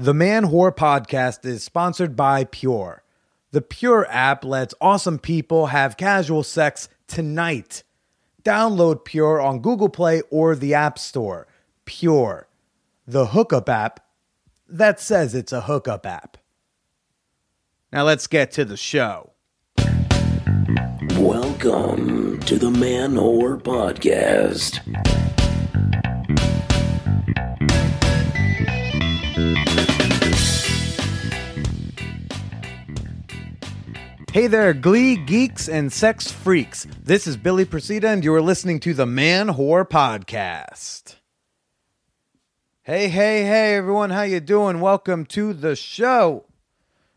The Man Whore podcast is sponsored by Pure. The Pure app lets awesome people have casual sex tonight. Download Pure on Google Play or the App Store. Pure, the hookup app that says it's a hookup app. Now let's get to the show. Welcome to the Man Whore Podcast. Hey there, glee geeks and sex freaks. This is Billy Procida, and you are listening to the Man Whore Podcast. Hey, hey, hey, everyone, how you doing? Welcome to the show.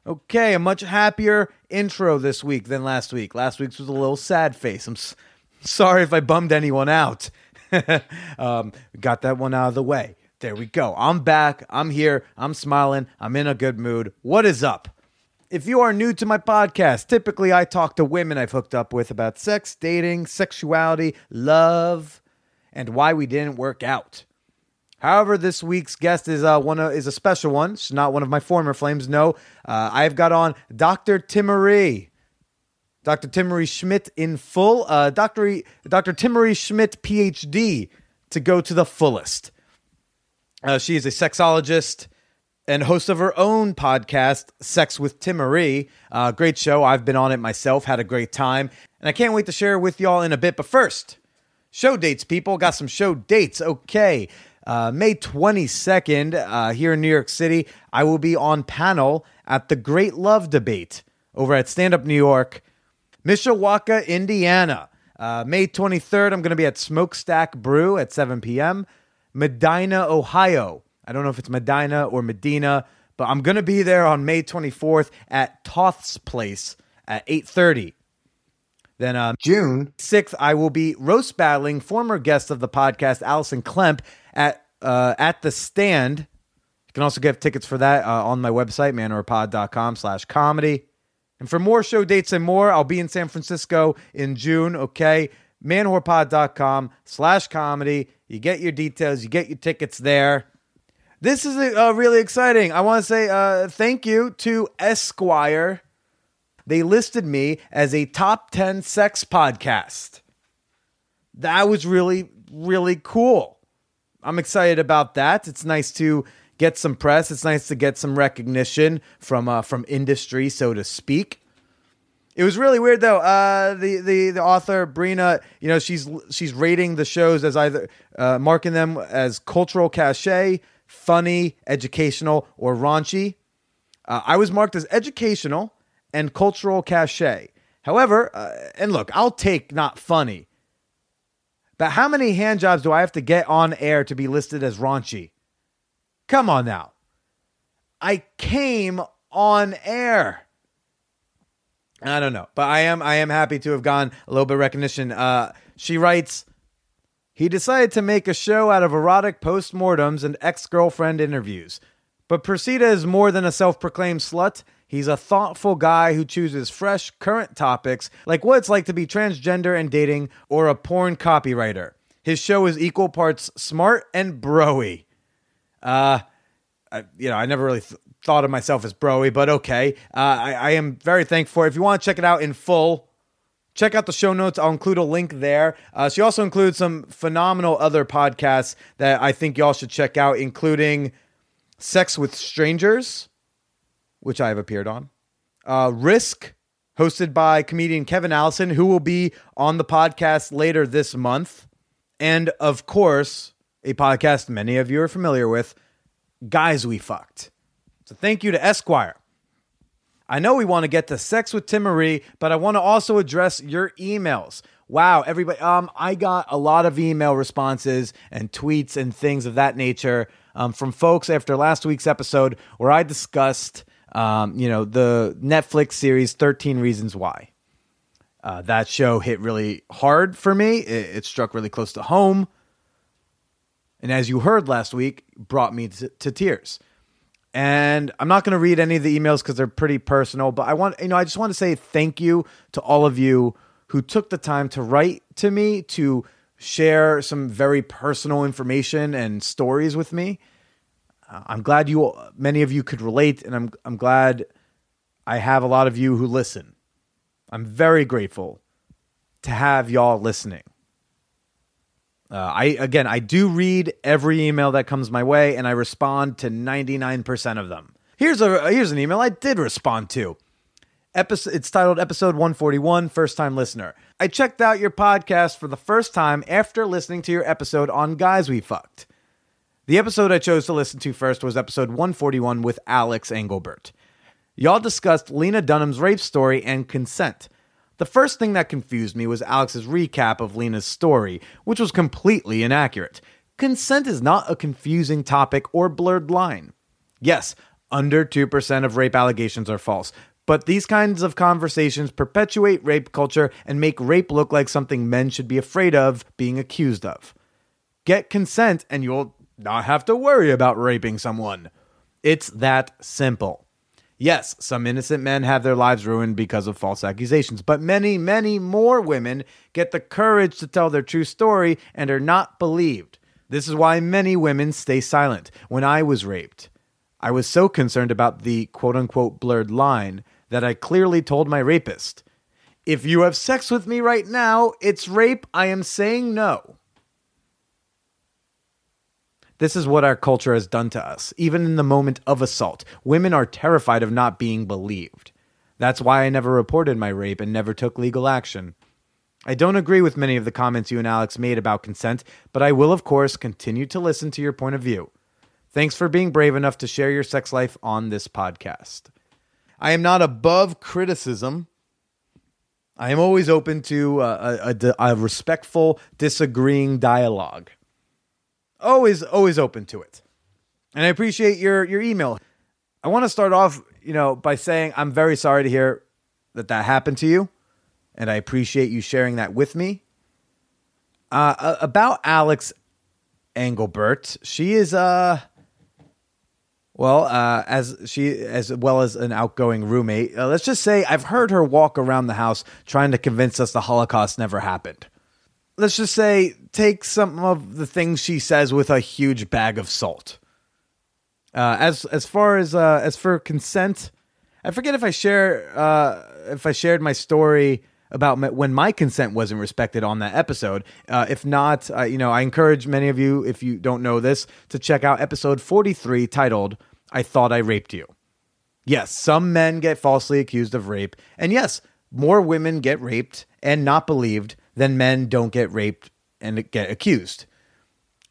Okay, a much happier intro this week than last week. Last week's was a little sad face. I'm s- sorry if I bummed anyone out. um, got that one out of the way. There we go. I'm back. I'm here. I'm smiling. I'm in a good mood. What is up? If you are new to my podcast, typically I talk to women I've hooked up with about sex, dating, sexuality, love, and why we didn't work out. However, this week's guest is uh, one of, is a special one. She's not one of my former flames. No, uh, I've got on Dr. Timaree. Dr. Timaree Schmidt in full. Uh, Dr. Dr. Timaree Schmidt, PhD, to go to the fullest. Uh, she is a sexologist and host of her own podcast, Sex with Timaree. Uh, great show. I've been on it myself, had a great time. And I can't wait to share it with y'all in a bit. But first, show dates, people. Got some show dates. Okay. Uh, May 22nd, uh, here in New York City, I will be on panel at the Great Love Debate over at Stand Up New York, Mishawaka, Indiana. Uh, May 23rd, I'm going to be at Smokestack Brew at 7 p.m. Medina, Ohio. I don't know if it's Medina or Medina, but I'm going to be there on May 24th at Toth's Place at 8:30. Then um, June 6th, I will be roast battling former guest of the podcast, Allison Klemp, at uh, at the stand. You can also get tickets for that uh, on my website, manwhorepod.com slash comedy. And for more show dates and more, I'll be in San Francisco in June, okay? Manwhorepod.com slash comedy. You get your details, you get your tickets there. This is uh, really exciting. I want to say uh, thank you to Esquire. They listed me as a top 10 sex podcast. That was really, really cool. I'm excited about that. It's nice to get some press. It's nice to get some recognition from uh, from industry, so to speak. It was really weird though. Uh, the the the author Brina, you know, she's she's rating the shows as either uh, marking them as cultural cachet, funny, educational, or raunchy. Uh, I was marked as educational and cultural cachet. However, uh, and look, I'll take not funny. But how many hand jobs do I have to get on air to be listed as raunchy? Come on now. I came on air. I don't know, but I am I am happy to have gotten a little bit recognition. Uh, she writes, he decided to make a show out of erotic postmortems and ex-girlfriend interviews. But Procida is more than a self-proclaimed slut. He's a thoughtful guy who chooses fresh, current topics like what it's like to be transgender and dating or a porn copywriter. His show is equal parts smart and broy. Uh, I, you know, I never really th- thought of myself as broy, but okay. Uh, I, I am very thankful. If you want to check it out in full, check out the show notes. I'll include a link there. Uh, she also includes some phenomenal other podcasts that I think y'all should check out, including Sex with Strangers, which I have appeared on, uh, Risk, hosted by comedian Kevin Allison, who will be on the podcast later this month, and of course, a podcast many of you are familiar with, Guys We Fucked. So thank you to Esquire. I know we want to get to sex with Timaree, but I want to also address your emails. Wow, everybody! Um, I got a lot of email responses and tweets and things of that nature um, from folks after last week's episode where I discussed, um, you know, the Netflix series Thirteen Reasons Why. Uh, that show hit really hard for me. It, it struck really close to home, and as you heard last week, brought me to, to tears. And I'm not going to read any of the emails because they're pretty personal, but I want, you know, I just want to say thank you to all of you who took the time to write to me to share some very personal information and stories with me. Uh, I'm glad you, many of you could relate, and I'm, I'm glad I have a lot of you who listen. I'm very grateful to have y'all listening. Uh, I again, I do read every email that comes my way, and I respond to 99% of them. Here's a here's an email I did respond to. Episode, it's titled Episode 141, First Time Listener. I checked out your podcast for the first time after listening to your episode on Guys We Fucked. The episode I chose to listen to first was episode 141 with Alex Engelbert. Y'all discussed Lena Dunham's rape story and consent. The first thing that confused me was Alex's recap of Lena's story, which was completely inaccurate. Consent is not a confusing topic or blurred line. Yes, under 2% of rape allegations are false, but these kinds of conversations perpetuate rape culture and make rape look like something men should be afraid of being accused of. Get consent and you'll not have to worry about raping someone. It's that simple. Yes, some innocent men have their lives ruined because of false accusations, but many, many more women get the courage to tell their true story and are not believed. This is why many women stay silent. When I was raped, I was so concerned about the quote unquote blurred line that I clearly told my rapist, If you have sex with me right now, it's rape. I am saying no. This is what our culture has done to us. Even in the moment of assault, women are terrified of not being believed. That's why I never reported my rape and never took legal action. I don't agree with many of the comments you and Alex made about consent, but I will, of course, continue to listen to your point of view. Thanks for being brave enough to share your sex life on this podcast. I am not above criticism. I am always open to uh, a, a, a respectful, disagreeing dialogue. Always, always open to it. And I appreciate your your email. I want to start off, you know, by saying I'm very sorry to hear that that happened to you, and I appreciate you sharing that with me. Uh, about Alex Engelbert, she is uh well, uh, as she as well as an outgoing roommate, uh, let's just say I've heard her walk around the house trying to convince us the Holocaust never happened. Let's just say take some of the things she says with a huge bag of salt. Uh, as as far as uh, as for consent, I forget if I share uh, if I shared my story about my, when my consent wasn't respected on that episode. Uh, if not, uh, you know, I encourage many of you, if you don't know this, to check out episode 43 titled, I Thought I Raped You. Yes, some men get falsely accused of rape. And yes, more women get raped and not believed than men don't get raped and get accused.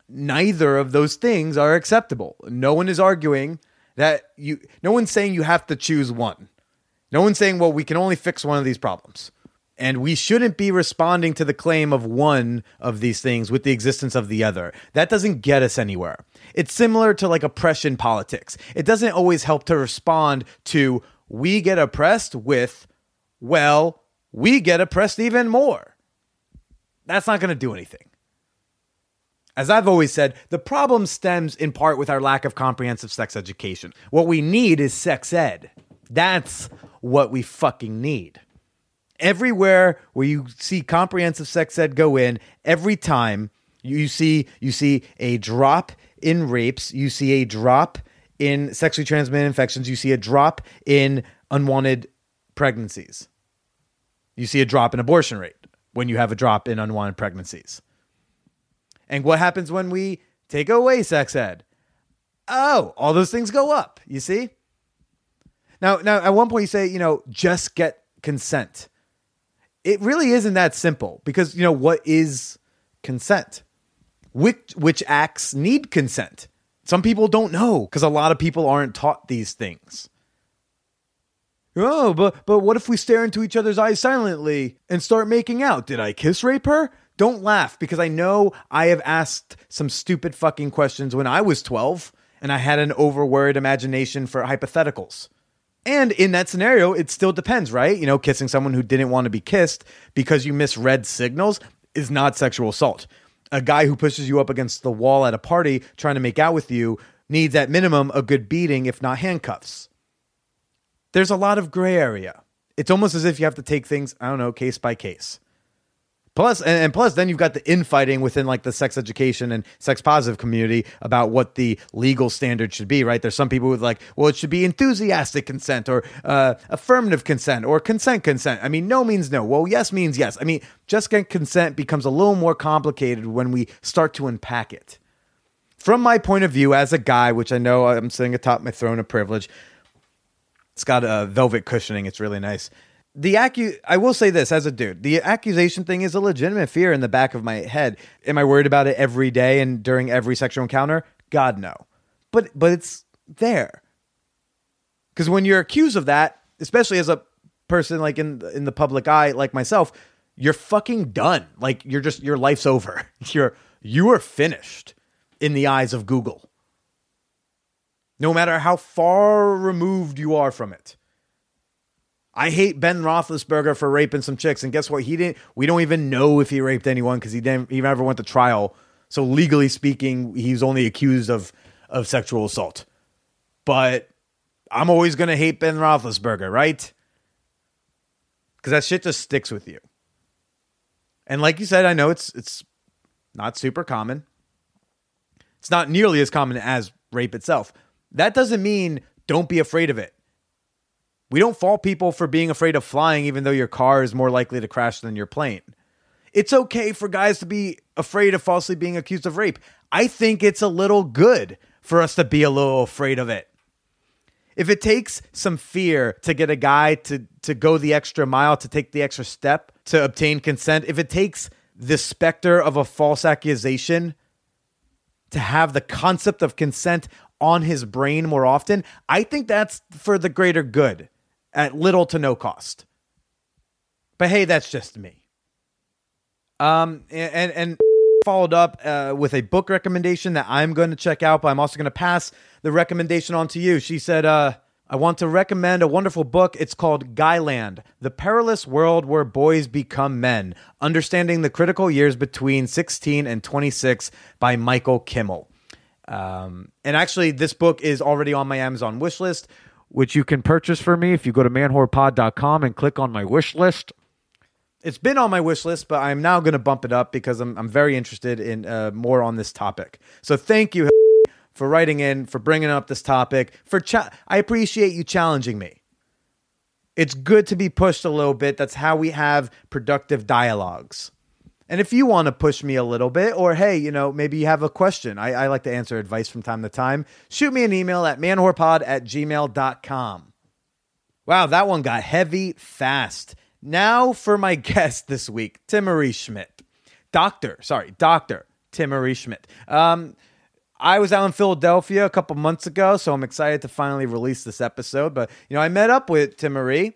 Neither of those things are acceptable. No one is arguing that you, no one's saying you have to choose one. No one's saying, well, we can only fix one of these problems. And we shouldn't be responding to the claim of one of these things with the existence of the other. That doesn't get us anywhere. It's similar to like oppression politics. It doesn't always help to respond to we get oppressed with, well, we get oppressed even more. That's not going to do anything. As I've always said, the problem stems in part with our lack of comprehensive sex education. What we need is sex ed. That's what we fucking need everywhere where you see comprehensive sex ed go in, every time you see you see a drop in rapes, you see a drop in sexually transmitted infections, you see a drop in unwanted pregnancies. You see a drop in abortion rate when you have a drop in unwanted pregnancies. And what happens when we take away sex ed? Oh, all those things go up, you see? Now, now at one point you say, you know, just get consent it really isn't that simple because you know what is consent which which acts need consent some people don't know because a lot of people aren't taught these things oh but but what if we stare into each other's eyes silently and start making out did i kiss rape her don't laugh because i know i have asked some stupid fucking questions when i was 12 and i had an overworried imagination for hypotheticals and in that scenario, it still depends, right? You know, kissing someone who didn't want to be kissed because you misread signals is not sexual assault. A guy who pushes you up against the wall at a party trying to make out with you needs at minimum a good beating, if not handcuffs. There's a lot of gray area. It's almost as if you have to take things, I don't know, case by case. Plus, and, plus, then you've got the infighting within like the sex education and sex positive community about what the legal standard should be. Right? There's some people with like, well, it should be enthusiastic consent or uh, affirmative consent or consent consent. I mean, no means no. Well, yes means yes. I mean, just consent becomes a little more complicated when we start to unpack it. From my point of view as a guy, which I know I'm sitting atop my throne of privilege, it's got a velvet cushioning. It's really nice the accu- I will say this as a dude, the accusation thing is a legitimate fear in the back of my head. Am I worried about it every day and during every sexual encounter? God no. But but it's there. Cuz when you're accused of that, especially as a person like in in the public eye like myself, you're fucking done. Like you're just your life's over. You're you are finished in the eyes of Google. No matter how far removed you are from it. I hate Ben Roethlisberger for raping some chicks, and guess what? He didn't. We don't even know if he raped anyone because he didn't. He never went to trial. So legally speaking, he's only accused of of sexual assault. But I'm always gonna hate Ben Roethlisberger, right? Because that shit just sticks with you. And like you said, I know it's it's not super common. It's not nearly as common as rape itself. That doesn't mean don't be afraid of it. We don't fault people for being afraid of flying, even though your car is more likely to crash than your plane. It's okay for guys to be afraid of falsely being accused of rape. I think it's a little good for us to be a little afraid of it. If it takes some fear to get a guy to, to go the extra mile, to take the extra step to obtain consent, if it takes the specter of a false accusation to have the concept of consent on his brain more often, I think that's for the greater good at little to no cost. But hey, that's just me. Um, and and followed up uh, with a book recommendation that I'm going to check out, but I'm also going to pass the recommendation on to you. She said, uh, I want to recommend a wonderful book. It's called Guyland The Perilous World Where Boys Become Men Understanding the Critical Years Between 16 and 26 by Michael Kimmel. Um, and actually, this book is already on my Amazon wish list which you can purchase for me if you go to manwhorepod.com and click on my wish list. It's been on my wish list, but I'm now going to bump it up because I'm, I'm very interested in uh, more on this topic. So thank you for writing in, for bringing up this topic. For cha- I appreciate you challenging me. It's good to be pushed a little bit. That's how we have productive dialogues. And if you want to push me a little bit, or hey, you know, maybe you have a question, I, I like to answer advice from time to time, shoot me an email at manwhorepod at gmail.com. Wow, that one got heavy fast. Now for my guest this week, Timaree Schmidt. Doctor, sorry, Dr. Timaree Schmidt. Um, I was out in Philadelphia a couple months ago, so I'm excited to finally release this episode. But, you know, I met up with Timaree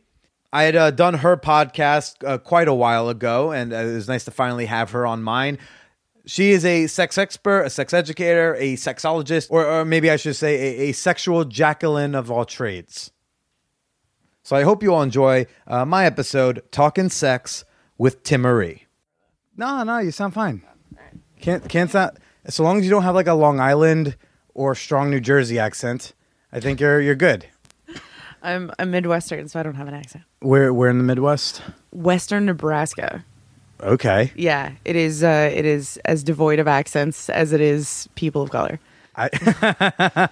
I had uh, done her podcast uh, quite a while ago, and uh, it was nice to finally have her on mine. She is a sex expert, a sex educator, a sexologist, or, or maybe I should say a, a, sexual Jacqueline of all trades. So I hope you all enjoy uh, my episode, Talking Sex with Timaree. No, no, you sound fine. Can't can't sound so long as you don't have like a Long Island or strong New Jersey accent. I think you're you're good. I'm a Midwestern, so I don't have an accent. Where where in the Midwest? Western Nebraska. Okay. Yeah, it is. Uh, it is as devoid of accents as it is people of color. I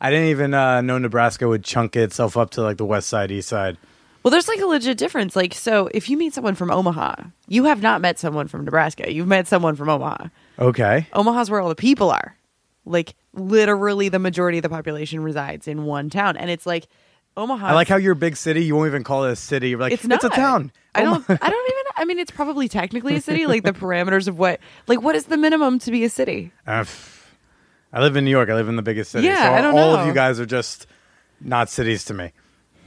I didn't even uh, know Nebraska would chunk itself up to like the west side, east side. Well, there's like a legit difference. Like, so if you meet someone from Omaha, you have not met someone from Nebraska. You've met someone from Omaha. Okay. Omaha's where all the people are. Like, literally, the majority of the population resides in one town, and it's like Omaha. I like how you're a big city. You won't even call it a city. You're like, it's not it's a town. I don't. I don't even. I mean, it's probably technically a city. Like the parameters of what, like, what is the minimum to be a city? Uh, I live in New York. I live in the biggest city. Yeah, so I don't all know. of you guys are just not cities to me.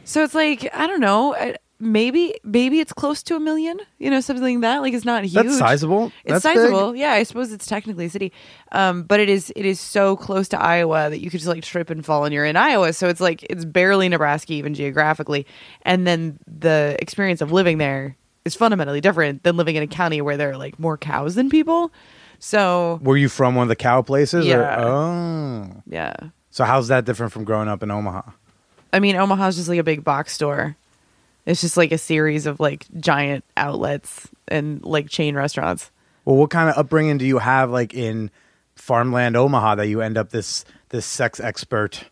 So it's like I don't know. I, maybe maybe it's close to a million. You know, something like that. Like it's not huge. That's sizable. It's That's big. sizable. Yeah, I suppose it's technically a city. Um, but it is it is so close to Iowa that you could just like trip and fall and you're in Iowa. So it's like it's barely Nebraska even geographically. And then the experience of living there is fundamentally different than living in a county where there are like more cows than people. So Were you from one of the cow places? Yeah. Or, oh. yeah. So how's that different from growing up in Omaha? I mean Omaha's just like a big box store. It's just like a series of like giant outlets and like chain restaurants. Well, what kind of upbringing do you have, like in farmland Omaha, that you end up this this sex expert?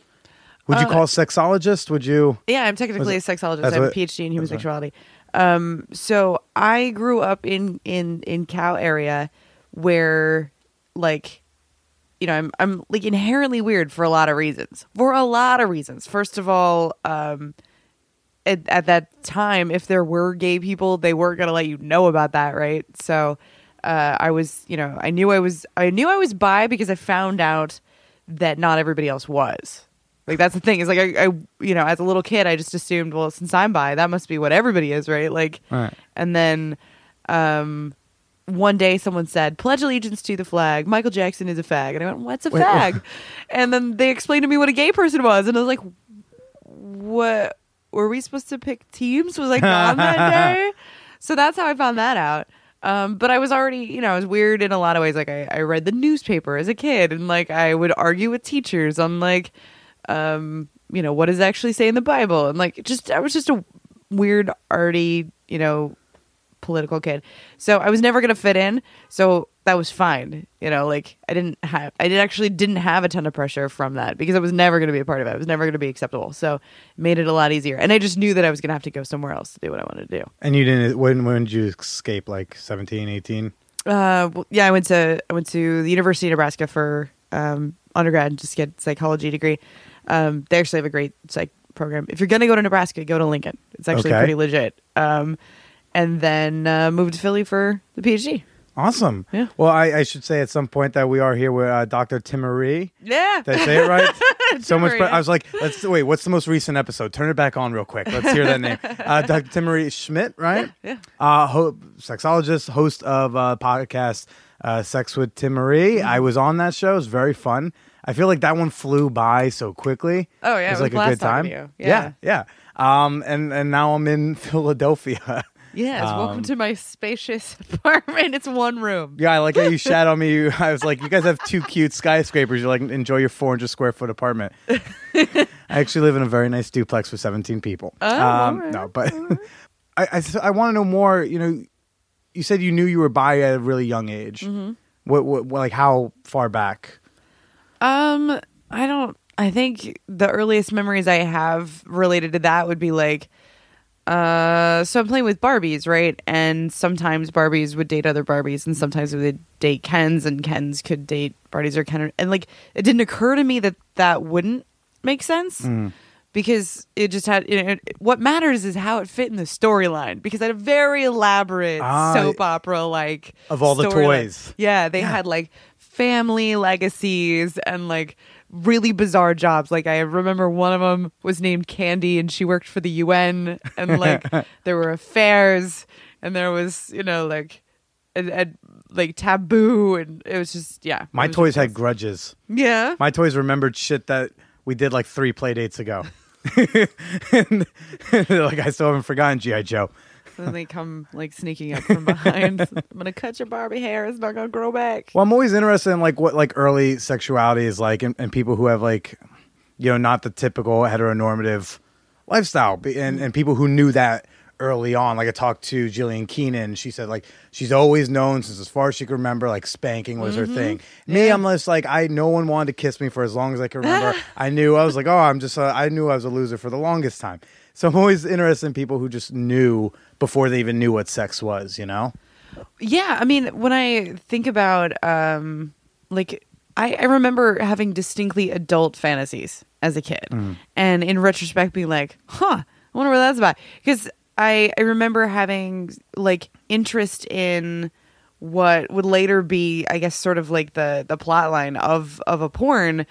Would you Uh, call a sexologist? Would you? Yeah, I'm technically a sexologist. I have a PhD in human sexuality. Um, so I grew up in in in Cow area where, like, you know, I'm I'm like inherently weird for a lot of reasons. For a lot of reasons. First of all, um, at, at that time, if there were gay people, they weren't gonna let you know about that, right? So, uh, I was, you know, I knew I was, I knew I was bi because I found out that not everybody else was. Like that's the thing is like I, I, you know, as a little kid, I just assumed, well, since I'm bi, that must be what everybody is, right? Like, Right. and then, um, one day someone said, "Pledge allegiance to the flag." Michael Jackson is a fag, and I went, "What's a Wait, fag?" and then they explained to me what a gay person was, and I was like, "What? Were we supposed to pick teams? Was I gone that day?" So that's how I found that out. Um, but I was already, you know, I was weird in a lot of ways. Like I, I read the newspaper as a kid, and like I would argue with teachers on like, um, you know, what does it actually say in the Bible, and like just I was just a weird, arty, you know, political kid. So I was never gonna fit in. So that was fine. You know, like I didn't have I did actually didn't have a ton of pressure from that because I was never gonna be a part of it. I was never gonna be acceptable. So it made it a lot easier. And I just knew that I was gonna have to go somewhere else to do what I wanted to do. And you didn't. When when did you escape? Like 17, 18? Uh well, yeah, I went to I went to the University of Nebraska for um undergrad and just get psychology degree. Um they actually have a great psych program. If you're gonna go to Nebraska, go to Lincoln. It's actually Okay. pretty legit. Um and then uh, moved to Philly for the PhD. Awesome. Yeah. Well, I, I should say at some point that we are here with uh, Dr. Timaree. Yeah. Did I say it right? so much. But. I was like, let's wait. What's the most recent episode? Turn it back on real quick. Let's hear that name. Uh, Dr. Timaree Schmidt, right? Yeah. Uh, ho- sexologist, host of uh, podcast uh, Sex with Timaree. Mm-hmm. I was on that show. It was very fun. I feel like that one flew by so quickly. Oh, yeah, it was it was like a good time. to yeah, yeah. Um, and and now I'm in Philadelphia. Yes, welcome Um, to my spacious apartment. It's one room. Yeah, I like how you shadow me. I was like, you guys have two cute skyscrapers. You're like, enjoy your 400 square foot apartment. I actually live in a very nice duplex with 17 people. Oh, um, alright, no, but I, I, I want to know more. You know, you said you knew you were bi at a really young age. Mm-hmm. What, what, what, like, how far back? Um, I don't. I think the earliest memories I have related to that would be like, uh, so I'm playing with Barbies, right? And sometimes Barbies would date other Barbies, and sometimes they would date Kens, and Kens could date Barbies or Ken. And like, it didn't occur to me that that wouldn't make sense. Mm. Because it just had, you know, it, what matters is how it fit in the storyline. Because I had a very elaborate Ah, soap opera like Of all the toys. Yeah, they Yeah. had like family legacies and like really bizarre jobs. Like I remember one of them was named Candy and she worked for the UN and like there were affairs and there was, you know, like and, a, like taboo and it was just yeah. My toys had grudges. Yeah. My toys remembered shit that we did like three play dates ago. and, like, I still haven't forgotten G.I. Joe. And then they come like sneaking up from behind. I'm gonna cut your Barbie hair. It's not gonna grow back. Well, I'm always interested in like what like early sexuality is like, and, and people who have like, you know, not the typical heteronormative lifestyle, and and people who knew that early on. Like I talked to Jillian Keenan, she said like she's always known since as far as she could remember, like spanking was her mm-hmm. thing. Me, I'm just like I no one wanted to kiss me for as long as I could remember. I knew I was like, oh, I'm just a, I knew I was a loser for the longest time. So I'm always interested in people who just knew before they even knew what sex was. You know. Yeah, I mean, when I think about um like I, I remember having distinctly adult fantasies as a kid. And in retrospect being like, huh, I wonder what that's about. Because I, I remember having like interest in what would later be, I guess, sort of like the the plot line of of a porn.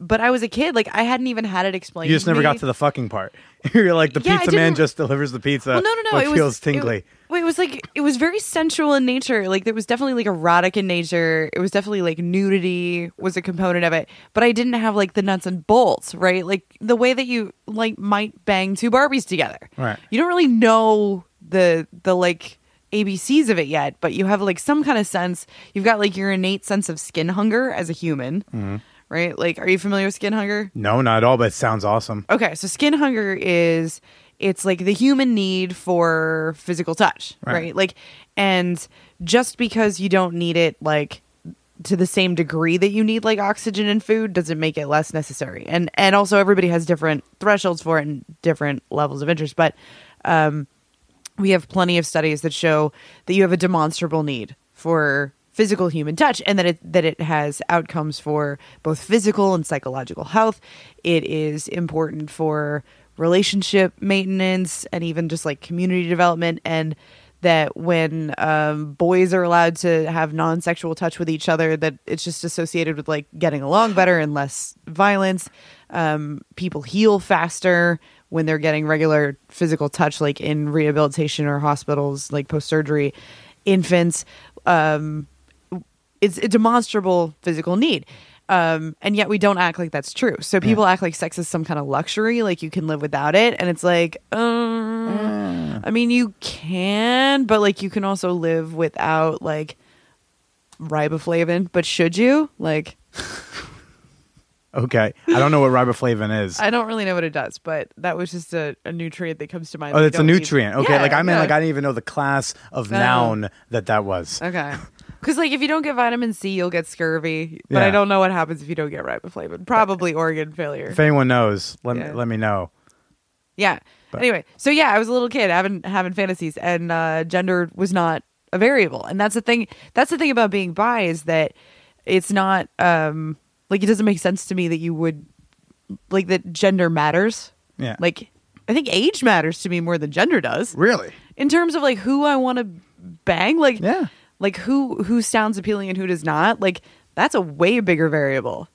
But I was a kid, like I hadn't even had it explained. You just never me. got to the fucking part. You're like the Yeah, pizza man just delivers the pizza. Well, no, no, no. but it was feels tingly. It, well, it was like it was very sensual in nature. Like there was definitely like erotic in nature. It was definitely like nudity was a component of it. But I didn't have like the nuts and bolts, right? Like the way that you like might bang two Barbies together. Right. You don't really know the the like ABCs of it yet, but you have like some kind of sense. You've got like your innate sense of skin hunger as a human, Mm-hmm. Right? Like, are you familiar with skin hunger? no, not at all. But it sounds awesome. Okay, so skin hunger is it's like the human need for physical touch, Right. right? Like, and just because you don't need it, like to the same degree that you need like oxygen and food doesn't make it less necessary and and also everybody has different thresholds for it and different levels of interest but um we have plenty of studies that show that you have a demonstrable need for physical human touch and that it that it has outcomes for both physical and psychological health. It is important for relationship maintenance and even just like community development and that when um, boys are allowed to have non-sexual touch with each other that it's just associated with like getting along better and less violence. Um, people heal faster when they're getting regular physical touch like in rehabilitation or hospitals like post-surgery infants. Um, it's a demonstrable physical need um, and yet we don't act like that's true so people act like sex is some kind of luxury like you can live without it and it's like um, i mean you can but like you can also live without like riboflavin but should you like Okay. I don't know what riboflavin is. i don't really know what it does but that was just a, a nutrient that comes to mind oh, it's a you don't need. nutrient. Okay. Yeah, like I mean, yeah. like I didn't even know the class of No. noun that that was. Okay. Because like if you don't get vitamin C, you'll get scurvy. But I don't know what happens if you don't get riboflavin. Probably organ failure. If anyone knows, let Yeah. me let me know. Yeah. But- anyway, so yeah, I was a little kid having having fantasies, and uh, gender was not a variable. And that's the thing. That's the thing about being bi is that it's not um like it doesn't make sense to me that you would like that gender matters. Yeah. Like I think age matters to me more than gender does really? in terms of like who I want to bang. Like Yeah. Like who who sounds appealing and who does not. Like that's a way bigger variable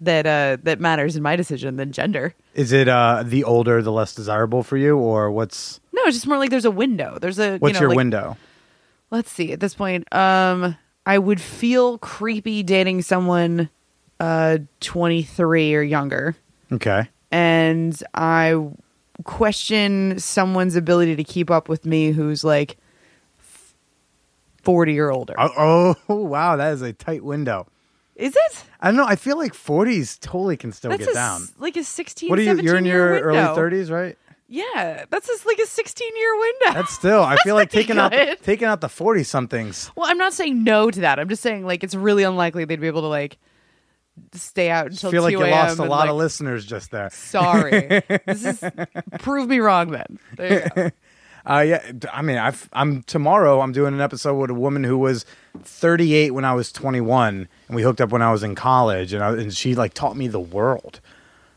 that uh that matters in my decision than gender. Is it uh the older the less desirable for you or what's No, it's just more like there's a window. There's a what's you know, your like- window? Let's see. At this point, um, I would feel creepy dating someone uh 23 or younger, Okay. and I question someone's ability to keep up with me who's like 40 or older. Oh, oh wow, that is a tight window. Is it? I don't know. I feel like 40s totally can still That's get a, down. like a 16. What are you? You're in your early 30s, right? Yeah, that's just like a 16 year window. That's still. I feel like taking out good. taking out the 40 somethings. well, I'm not saying no to that. I'm just saying like it's really unlikely they'd be able to like stay out until. I feel like you lost a lot and, of listeners just there. Sorry, this is prove me wrong. Then there you go. Uh, yeah, I mean, I've, I'm tomorrow. I'm doing an episode with a woman who was 38 when I was 21, and we hooked up when I was in college, and, I, and she like taught me the world.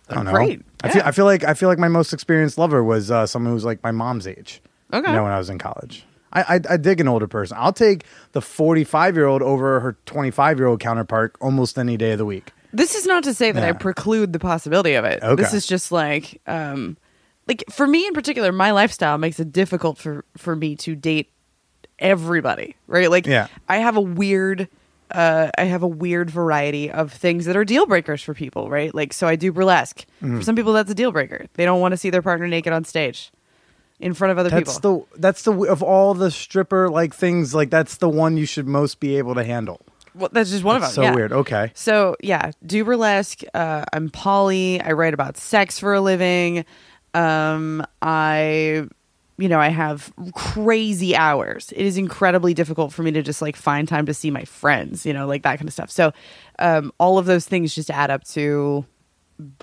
I don't know. Great, I feel. yeah. I feel like I feel like my most experienced lover was uh, someone who was like my mom's age. Okay. You know, when I was in college. I, I I dig an older person. I'll take the 45 year old over her 25 year old counterpart almost any day of the week. This is not to say that I preclude the possibility of it. Okay. This is just like, um, like for me in particular, my lifestyle makes it difficult for for me to date everybody. Right? Like, Yeah. I have a weird. Uh, I have a weird variety of things that are deal breakers for people, right? Like, so I do burlesque. Mm-hmm. For some people, that's a deal breaker. They don't want to see their partner naked on stage in front of other That's people. That's the that's the of all the stripper like things like that's the one you should most be able to handle. well, that's just one That's of so them. yeah. weird. Okay. So yeah, do burlesque. Uh, I'm poly. I write about sex for a living. Um, I, you know, I have crazy hours. It is incredibly difficult for me to just like find time to see my friends. You know, like that kind of stuff. So, um, all of those things just add up to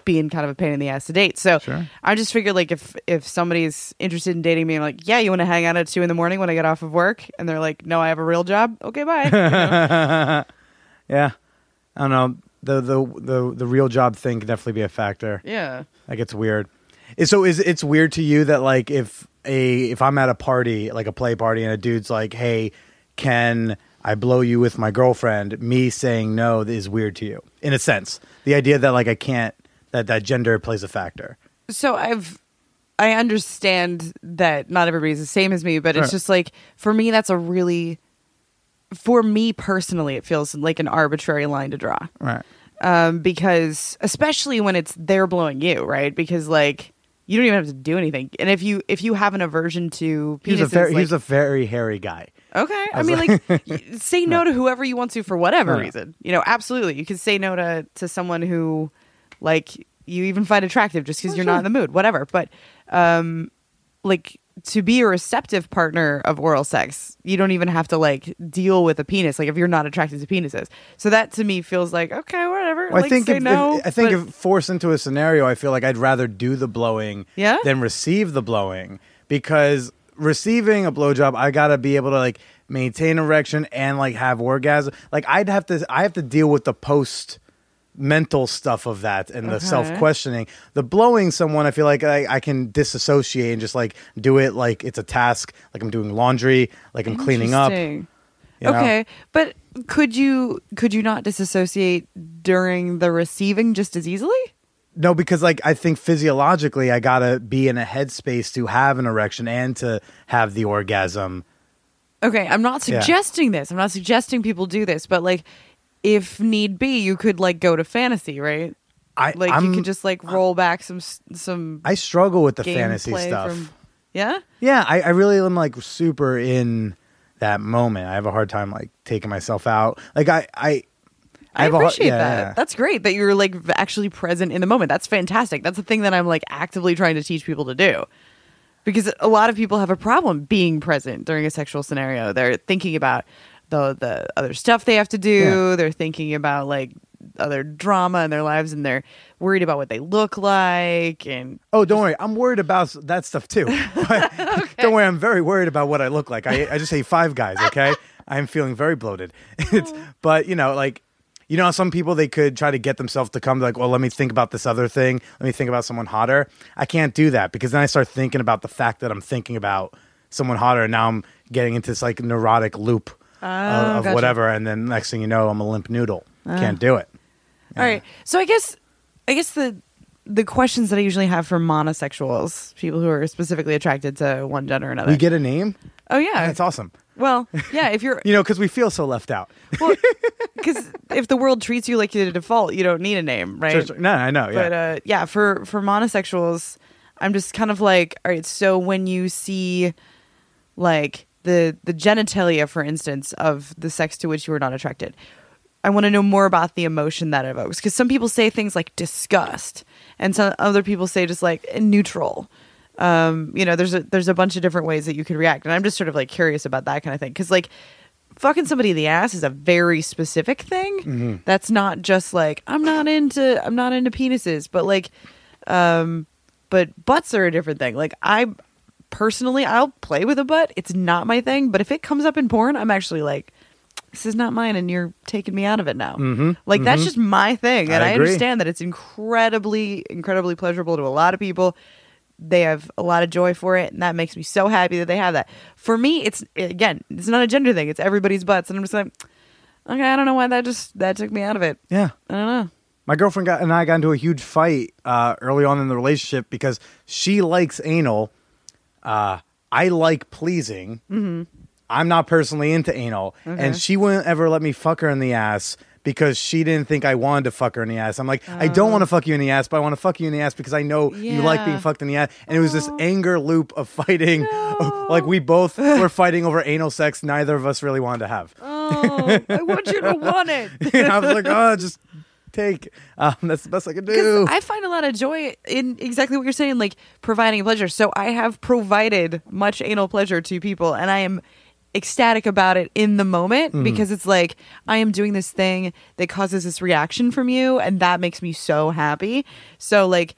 being kind of a pain in the ass to date. So Sure. I just figured like if if somebody's interested in dating me, I'm like, yeah, you want to hang out at two in the morning when I get off of work, and they're like, no, I have a real job. Okay, bye. You know? Yeah. I don't know. The the the the real job thing can definitely be a factor. yeah. Like it's weird. So is it's weird to you that like if a if I'm at a party like a play party and a dude's like, "Hey, can I blow you with my girlfriend?" Me saying no is weird to you in a sense. The idea that like I can't that that gender plays a factor. so I've I understand that not everybody's the same as me, but it's just like for me that's a really for me personally it feels like an arbitrary line to draw. Right. Um because especially when it's they're blowing you, right? Because like you don't even have to do anything. And if you if you have an aversion to He's a very like, he's a very hairy guy. Okay. I, was mean, like, y- say no to whoever you want to for whatever reason. You know, absolutely. You can say no to to someone who, like, you even find attractive just because you're not in the mood, whatever. But, um, like to be a receptive partner of oral sex, you don't even have to like deal with a penis. Like if you're not attracted to penises, so that to me feels like okay, whatever. Well, I think if, no. if, I think but- if forced into a scenario, I feel like I'd rather do the blowing Yeah? than receive the blowing because receiving a blowjob, I gotta be able to like maintain erection and like have orgasm. Like I'd have to, I have to deal with the post mental stuff of that and the Okay. self questioning. The blowing someone, I feel like I, I can disassociate and just like do it like it's a task, like I'm doing laundry, like I'm cleaning up. You know? Okay, but could you could you not disassociate during the receiving just as easily? No, because like I think physiologically, I gotta be in a headspace to have an erection and to have the orgasm. Okay, I'm not Yeah. suggesting this. I'm not suggesting people do this, but like if need be, you could like go to fantasy, right? I Like I'm, you could just like roll back some some I struggle with the fantasy stuff. from Yeah? Yeah, I, I really am like super in that moment. I have a hard time like taking myself out. Like I I I, a hard- appreciate yeah, that. yeah. That's great that you're like actually present in the moment. That's fantastic. That's the thing that I'm like actively trying to teach people to do. Because a lot of people have a problem being present during a sexual scenario. They're thinking about the the other stuff they have to do. Yeah. They're thinking about like other drama in their lives and they're worried about what they look like and Oh, don't worry. I'm worried about that stuff too. But Don't worry. I'm very worried about what I look like. I, I just ate five guys. Okay, I'm feeling very bloated. Oh. It's, but you know, like you know, some people they could try to get themselves to come like, well, let me think about this other thing. Let me think about someone hotter. I can't do that because then I start thinking about the fact that I'm thinking about someone hotter, and now I'm getting into this like neurotic loop Oh, of, of gotcha. whatever, and then next thing you know, I'm a limp noodle. Can't do it. All right. So I guess I guess the the questions that I usually have for monosexuals, people who are specifically attracted to one gender or another. We get a name. oh yeah. That's awesome. Well, yeah, if you're You know, because we feel so left out. because if the world treats you like you're the default, you don't need a name, right? Sure, sure. No, I know. Yeah. But uh, yeah, for for monosexuals, I'm just kind of like, all right. So when you see like the the genitalia, for instance, of the sex to which you are not attracted, I want to know more about the emotion that evokes. Because some people say things like disgust, and some other people say just like neutral. Um, you know, there's a there's a bunch of different ways that you could react, and I'm just sort of like curious about that kind of thing. Because like fucking somebody in the ass is a very specific thing. That's not just like I'm not into I'm not into penises, but like um but butts are a different thing. Like I personally I'll play with a butt. It's not my thing, but if it comes up in porn, I'm actually like this is not mine and you're taking me out of it now. Mm-hmm. Like that's just my thing and I I, understand that it's incredibly incredibly pleasurable to a lot of people. They have a lot of joy for it and that makes me so happy that they have that. For me, it's again, it's not a gender thing. It's everybody's butts and I'm just like okay, I don't know why that just that took me out of it. yeah. I don't know. My girlfriend got, and I got into a huge fight uh, early on in the relationship because she likes anal. Uh, I like pleasing. Mm-hmm. I'm not personally into anal, and she wouldn't ever let me fuck her in the ass because she didn't think I wanted to fuck her in the ass. I'm like, I don't want to fuck you in the ass, but I want to fuck you in the ass because I know you like being fucked in the ass. And it was this anger loop of fighting, like we both were fighting over anal sex. Neither of us really wanted to have. Oh, I want you to want it. And I was like, oh, just take. Um, that's the best I can do. I find a lot of joy in exactly what you're saying, like providing pleasure. So I have provided much anal pleasure to people, and I am ecstatic about it in the moment Mm-hmm. because it's like I am doing this thing that causes this reaction from you, and that makes me so happy. So like,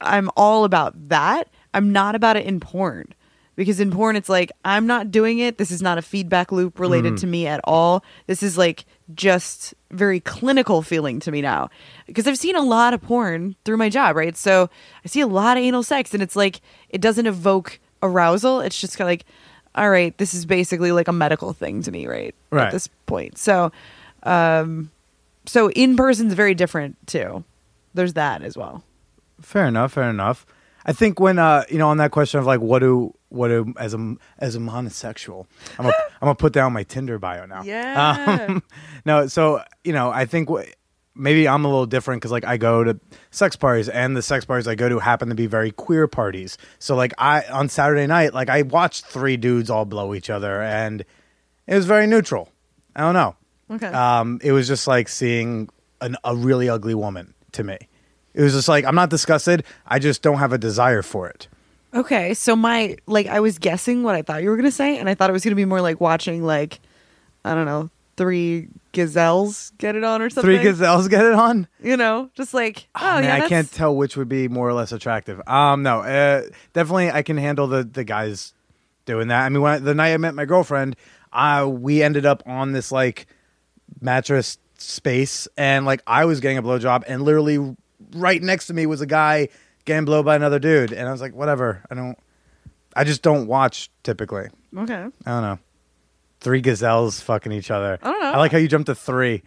I'm all about that. I'm not about it in porn. Because in porn, it's like, I'm not doing it. This is not a feedback loop related to me at all. This is like just very clinical feeling to me now. Because I've seen a lot of porn through my job, right? So I see a lot of anal sex, and it's like, it doesn't evoke arousal. It's just kind of like, all right, this is basically like a medical thing to me, right? Right. At this point. So, um, so in person's very different too. There's that as well. Fair enough. Fair enough. I think when uh, you know, on that question of like, what do what do as a as a monosexual, I'm gonna I'm gonna put down my Tinder bio now. Yeah. Um, no, so you know, I think wh- maybe I'm a little different because like I go to sex parties, and the sex parties I go to happen to be very queer parties. So like I on Saturday night, like I watched three dudes all blow each other, and it was very neutral. I don't know. Okay. Um, it was just like seeing an, a really ugly woman to me. It was just like I'm not disgusted. I just don't have a desire for it. Okay, so my like I was guessing what I thought you were gonna say, and I thought it was gonna be more like watching like I don't know three gazelles get it on or something. Three gazelles get it on. you know, just like oh, Man, yeah, I can't tell which would be more or less attractive. Um, no, uh, definitely I can handle the the guys doing that. I mean, when I, the night I met my girlfriend, uh, we ended up on this like mattress space, and like I was getting a blowjob, and literally right next to me was a guy getting blown by another dude, and I was like, whatever. I don't. I just don't watch typically. Okay, I don't know. Three gazelles fucking each other. I don't know. I like how you jumped to three.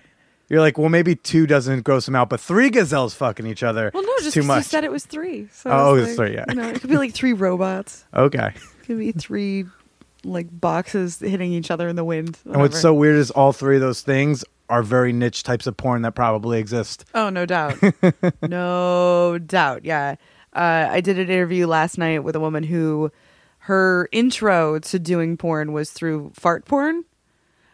You're like, well, maybe two doesn't gross him out, but three gazelles fucking each other. well, no, just too 'cause much. you said it was three. So Oh, I oh, it was was like, three, yeah. You know, it could be like three robots. okay. It could be three like boxes hitting each other in the wind. And what's so weird is all three of those things are very niche types of porn that probably exist. Oh, no doubt. no doubt. Yeah. Uh, I did an interview last night with a woman who her intro to doing porn was through fart porn.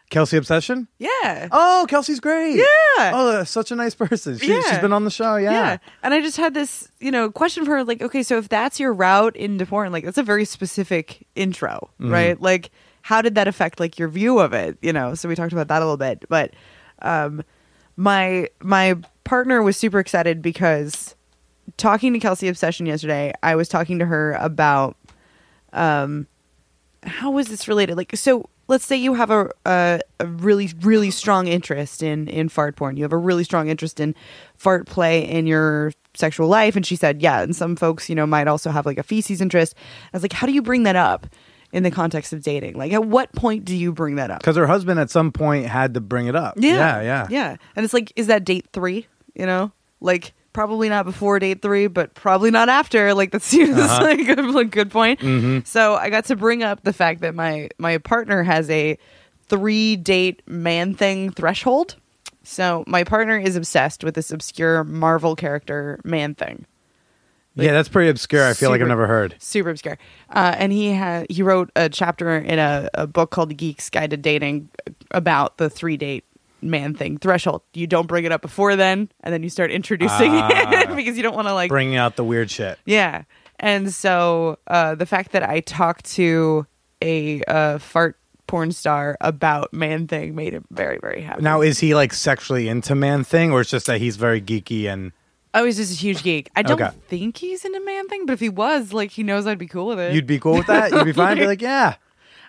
Kelsey Obsession? Yeah. Oh, Kelsey's great. Yeah. Oh, such a nice person. She, Yeah. She's been on the show. Yeah. And I just had this, you know, question for her like, okay, so if that's your route into porn, like that's a very specific intro, Mm-hmm. right? Like how did that affect like your view of it, you know? So we talked about that a little bit, but um my my partner was super excited because talking to Kelsey Obsession yesterday, I was talking to her about um how was this related? Like so let's say you have a, a a really really strong interest in in fart porn. You have a really strong interest in fart play in your sexual life and she said, "Yeah, and some folks, you know, might also have like a feces interest." I was like, "How do you bring that up in the context of dating? Like at what point do you bring that up?" Because her husband at some point had to bring it up. Yeah. Yeah. Yeah. And it's like, is that date three? You know? Like probably not before date three, but probably not after. Like that seems Uh-huh. like a like, good point. Mm-hmm. So I got to bring up the fact that my my partner has a three date man thing threshold. So my partner is obsessed with this obscure Marvel character man thing. Yeah, that's pretty obscure. I feel like I've never heard. super obscure. Uh, and he had he wrote a chapter in a, a book called The Geek's Guide to Dating about the three date man thing threshold. You don't bring it up before then, and then you start introducing it because you don't want to like Bringing out the weird shit. yeah. And so uh, the fact that I talked to a uh, fart porn star about man thing made him very very happy. Now, is he like sexually into man thing, or it's just that he's very geeky and oh, he's just a huge geek. I don't Okay. think he's into man thing, but if he was, like, he knows I'd be cool with it. you'd be cool with that? You'd be fine. Be like, yeah.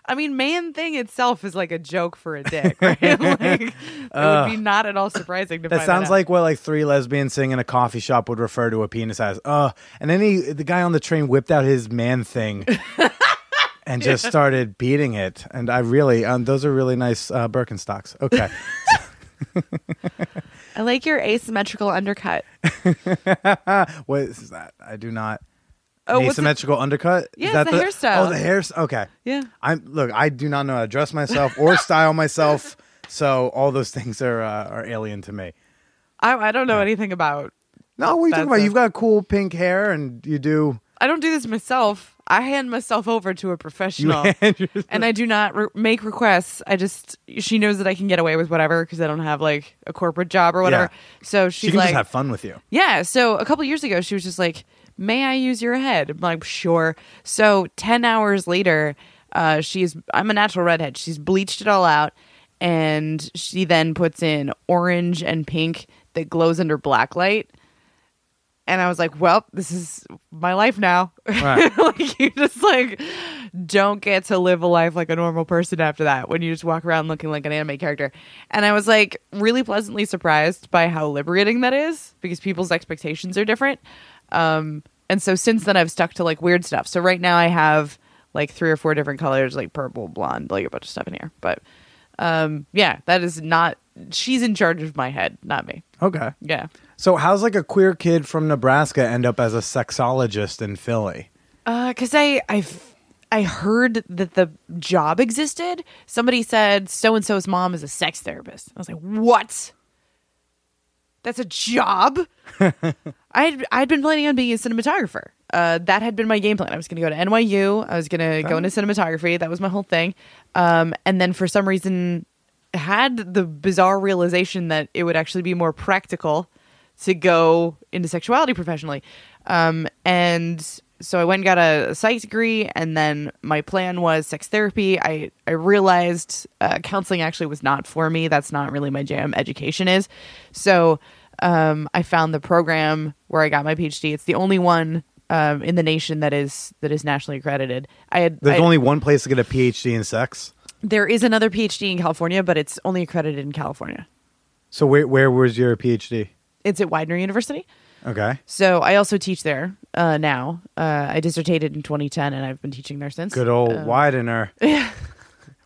I mean, man thing itself is like a joke for a dick, right? like, it would be not at all surprising to That find sounds out. like what like three lesbians sitting in a coffee shop would refer to a penis as. Uh, and then he, the guy on the train whipped out his man thing and just started beating it. And I really, um, those are really nice uh, Birkenstocks. Okay. I like your asymmetrical undercut. what is that? I do not. Oh, what's asymmetrical undercut? Yeah, is that the hairstyle. Oh, the hair. Okay. Yeah. I'm look. I do not know how to dress myself or style myself, so all those things are uh, are alien to me. I, I don't know anything about. No, what are you talking about? You've got cool pink hair, and you do. I don't do this myself. I hand myself over to a professional, and I do not re- make requests. I just she knows that I can get away with whatever because I don't have like a corporate job or whatever. So she she's can like, just have fun with you. Yeah. So a couple years ago, she was just like, "May I use your head?" I'm like, "Sure." So ten hours later, uh, she's I'm a natural redhead. She's bleached it all out, and she then puts in orange and pink that glows under black light. And I was like, "Well, this is my life now." Right. like you just like don't get to live a life like a normal person after that when you just walk around looking like an anime character. And I was like really pleasantly surprised by how liberating that is because people's expectations are different. Um and so since then I've stuck to like weird stuff. So right now I have like three or four different colors like purple, blonde, like a bunch of stuff in here. But um yeah, that is not she's in charge of my head, not me. Okay. Yeah. So how's like a queer kid from Nebraska end up as a sexologist in Philly? Uh, cause I I've I heard that the job existed. Somebody said so and so's mom is a sex therapist. I was like, what? That's a job. I'd I'd been planning on being a cinematographer. Uh, that had been my game plan. I was going to go to NYU. I was going to go into cinematography. That was my whole thing. Um, and then for some reason, had the bizarre realization that it would actually be more practical to go into sexuality professionally. Um, and so I went and got a, a psych degree, and then my plan was sex therapy. I I realized uh, counseling actually was not for me. That's not really my jam. Education is. So um, I found the program where I got my PhD. It's the only one um, in the nation that is that is nationally accredited. I had There's I- only one place to get a PhD in sex. there is another PhD in California, but it's only accredited in California. So where where was your PhD? It's at Widener University. Okay. So I also teach there uh, now. Uh, I dissertated in 2010, and I've been teaching there since. Good old Um, Widener.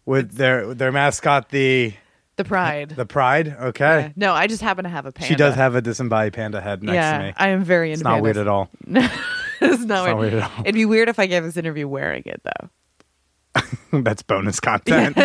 With their their mascot the the Pride. the Pride. Okay. Yeah. No, I just happen to have a panda. She does have a disembodied panda head next yeah, to me. I am very It's into not weird at all. it's not, not weird. weird at all. It'd be weird if I gave this interview wearing it though. That's bonus content.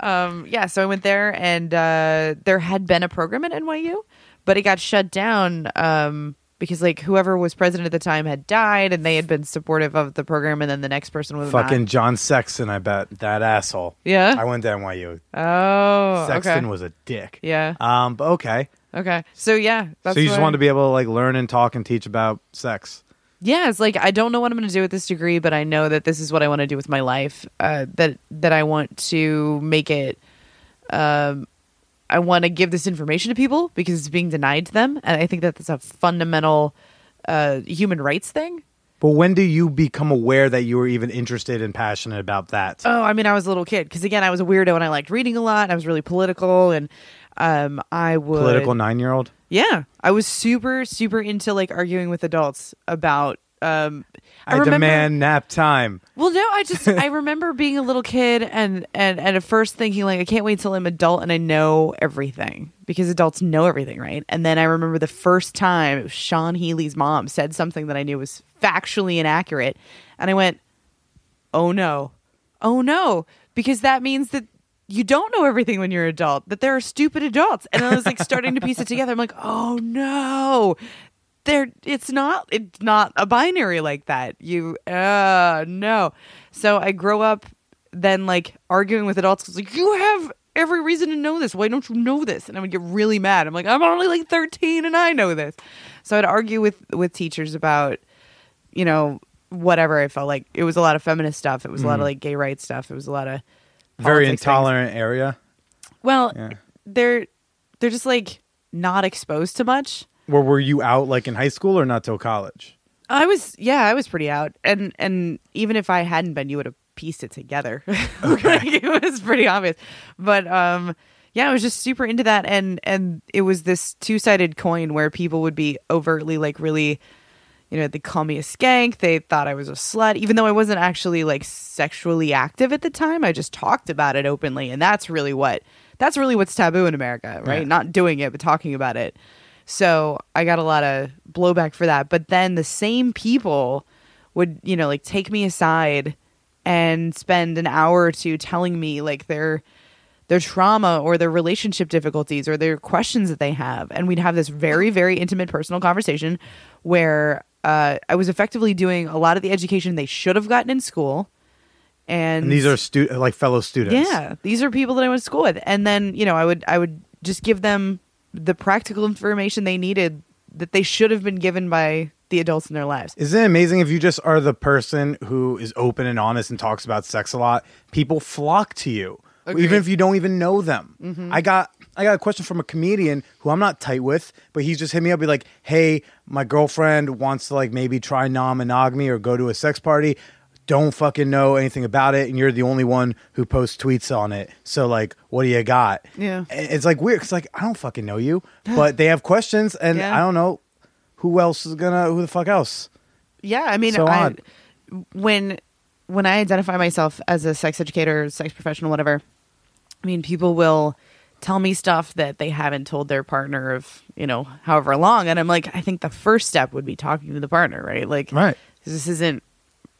Um, yeah, so I went there, and uh, there had been a program at NYU, but it got shut down um, because like whoever was president at the time had died, and they had been supportive of the program, and then the next person was not. Fucking John Sexton, I bet. That asshole. Yeah? I went to NYU. Oh, Sexton okay. was a dick. Yeah. Um, but okay. Okay. So yeah, that's so you just what- wanted to be able to like learn and talk and teach about sex. Yeah it's like i don't know what i'm going to do with this degree but i know that this is what i want to do with my life uh, that that i want to make it um, i want to give this information to people because it's being denied to them and i think that that's a fundamental uh, human rights thing But when do you become aware that you were even interested and passionate about that? oh i mean i was a little kid because again i was a weirdo and i liked reading a lot and i was really political and um, i would Political nine year old? Yeah i was super super into like arguing with adults about um, I, remember- demand nap time. Well, no, I just I remember being a little kid and and and at first thinking like I can't wait till I'm adult and I know everything because adults know everything, right? And then I remember the first time Sean Healy's mom said something that I knew was factually inaccurate, and I went, "Oh no, oh no," because that means that you don't know everything when you're an adult. That there are stupid adults, and I was like starting to piece it together. I'm like, "Oh no." there it's not it's not a binary like that. You uh no. So i grow up then like arguing with adults like you have every reason to know this. Why don't you know this? And i would get really mad. I'm like i'm only like 13 and i know this. So i'd argue with with teachers about you know whatever i felt like. It was a lot of feminist stuff. It was a lot of like gay rights stuff. It was a lot of Very politics things. intolerant area. well Yeah. they're they're just like not exposed to much Where were you out like in high school or not till college? I was yeah, I was pretty out, and and even if I hadn't been, you would have pieced it together. Like, it was pretty obvious, but um, yeah, I was just super into that, and and it was this two sided coin where people would be overtly like really, you know, they call me a skank. They thought I was a slut, even though I wasn't actually like sexually active at the time. I just talked about it openly, and that's really what that's really what's taboo in America, right? Yeah. Not doing it, but talking about it. So I got a lot of blowback for that. But then the same people would, you know, like take me aside and spend an hour or two telling me like their their trauma or their relationship difficulties or their questions that they have. And we'd have this very, very intimate personal conversation where uh, I was effectively doing a lot of the education they should have gotten in school. And, And these are stu- like fellow students. yeah, these are people that I went to school with, and then you know I would I would just give them the practical information they needed that they should have been given by the adults in their lives. Isn't it amazing if you just are the person who is open and honest and talks about sex a lot? People flock to you, Agreed. even if you don't even know them. I got I got a question from a comedian who I'm not tight with, but he's just hit me up, be like, "Hey, my girlfriend wants to like maybe try non-monogamy or go to a sex party." Don't fucking know anything about it, and you're the only one who posts tweets on it. So, like, what do you got? Yeah. And it's like weird. It's like I don't fucking know you, but they have questions, and Yeah. I don't know who else is gonna who the fuck else. Yeah, I mean, So I, odd. when when I identify myself as a sex educator, sex professional, whatever, I mean, people will tell me stuff that they haven't told their partner of you know however long, and I'm like, I think the first step would be talking to the partner, right? Like, Right. this isn't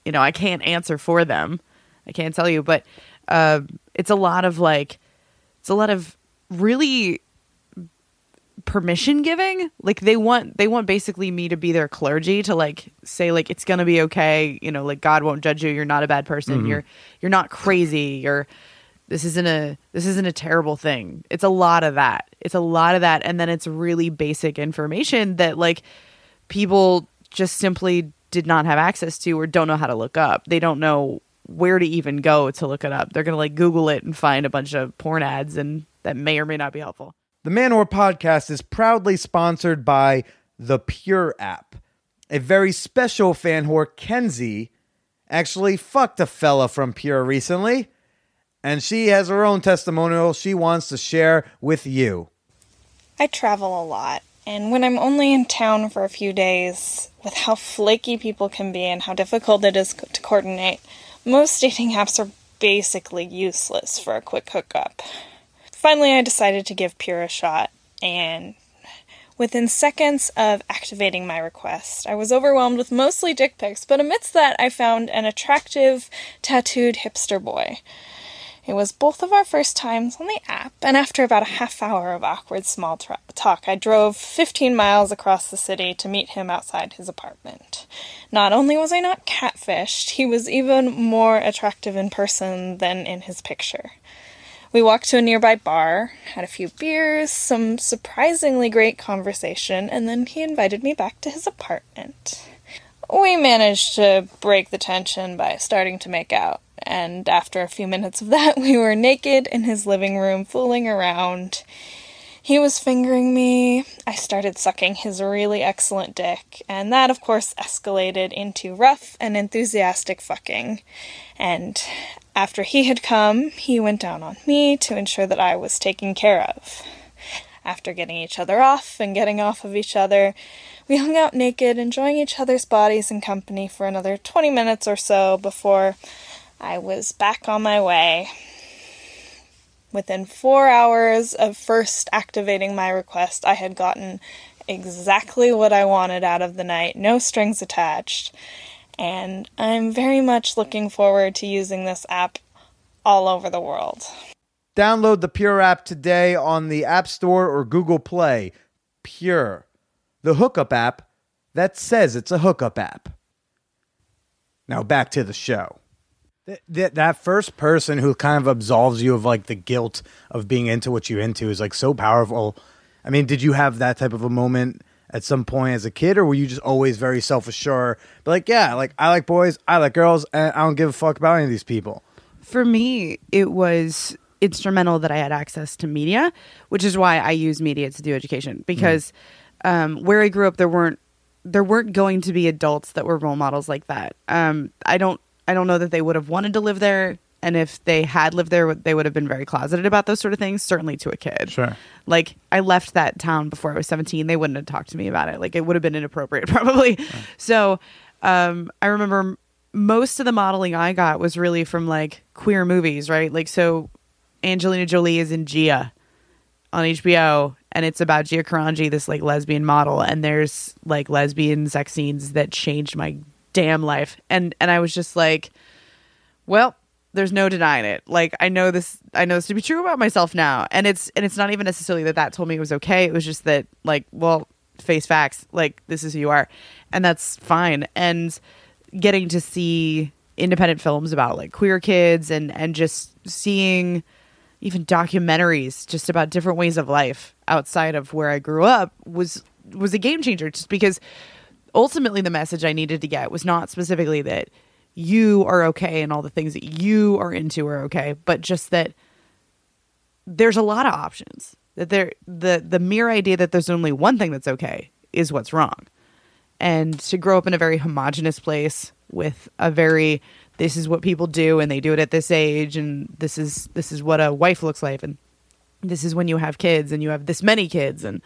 you know i can't answer for them. I can't tell you. But uh, it's a lot of like it's a lot of really permission giving. Like they want they want basically me to be their clergy to like say like it's gonna be okay. You know like god won't judge you. You're not a bad person. You're you're not crazy. You're this isn't a this isn't a terrible thing it's a lot of that it's a lot of that and then it's really basic information that like people just simply did not have access to or don't know how to look up. They don't know where to even go to look it up. They're going to like Google it and find a bunch of porn ads, and that may or may not be helpful. The Manwhore podcast is proudly sponsored by the Pure app. A very special Fanwhore, Kenzie, actually fucked a fella from Pure recently, and she has her own testimonial she wants to share with you. I travel a lot, and when I'm only in town for a few days, with how flaky people can be and how difficult it is to coordinate, most dating apps are basically useless for a quick hookup. Finally, I decided to give Pure a shot, and within seconds of activating my request, I was overwhelmed with mostly dick pics, but amidst that, I found an attractive, tattooed hipster boy. It was both of our first times on the app, and after about a half hour of awkward small tra- talk, I drove 15 miles across the city to meet him outside his apartment. Not only was I not catfished, he was even more attractive in person than in his picture. We walked to a nearby bar, had a few beers, some surprisingly great conversation, and then he invited me back to his apartment. We managed to break the tension by starting to make out, and after a few minutes of that, we were naked in his living room, fooling around. He was fingering me. I started sucking his really excellent dick, and that, of course, escalated into rough and enthusiastic fucking. And after he had come, he went down on me to ensure that I was taken care of. After getting each other off and getting off of each other, we hung out naked, enjoying each other's bodies and company for another 20 minutes or so before I was back on my way. Within four hours of first activating my request, I had gotten exactly what I wanted out of the night, no strings attached. And I'm very much looking forward to using this app all over the world. Download the Pure app today on the App Store or Google Play. Pure, the hookup app that says it's a hookup app. Now back to the show. Th- th- that first person who kind of absolves you of like the guilt of being into what you're into is like so powerful. I mean, did you have that type of a moment at some point as a kid, or were you just always very self assured? Like, yeah, like I like boys, I like girls, and I don't give a fuck about any of these people. For me, it was instrumental that I had access to media, which is why I use media to do education. Mm. Because um, where I grew up, there weren't there weren't going to be adults that were role models like that. Um, I don't I don't know that they would have wanted to live there, and if they had lived there, they would have been very closeted about those sort of things. Certainly to a kid, Sure. Like I left that town before I was seventeen. They wouldn't have talked to me about it. Like it would have been inappropriate, probably. So um, I remember most of the modeling I got was really from like queer movies, right? Like so, Angelina Jolie is in Gia on HBO, and it's about Gia Carangi, this like lesbian model, and there's like lesbian sex scenes that changed my damn life, and and I was just like, well, there's no denying it. Like I know this, I know this to be true about myself now, and it's and it's not even necessarily that that told me it was okay. It was just that like, well, face facts, like this is who you are, and that's fine. And getting to see independent films about like queer kids and and just seeing even documentaries just about different ways of life outside of where I grew up was was a game changer just because ultimately the message I needed to get was not specifically that you are okay and all the things that you are into are okay, but just that there's a lot of options. That there the the mere idea that there's only one thing that's okay is what's wrong. And to grow up in a very homogenous place with a very this is what people do and they do it at this age and this is this is what a wife looks like and this is when you have kids and you have this many kids and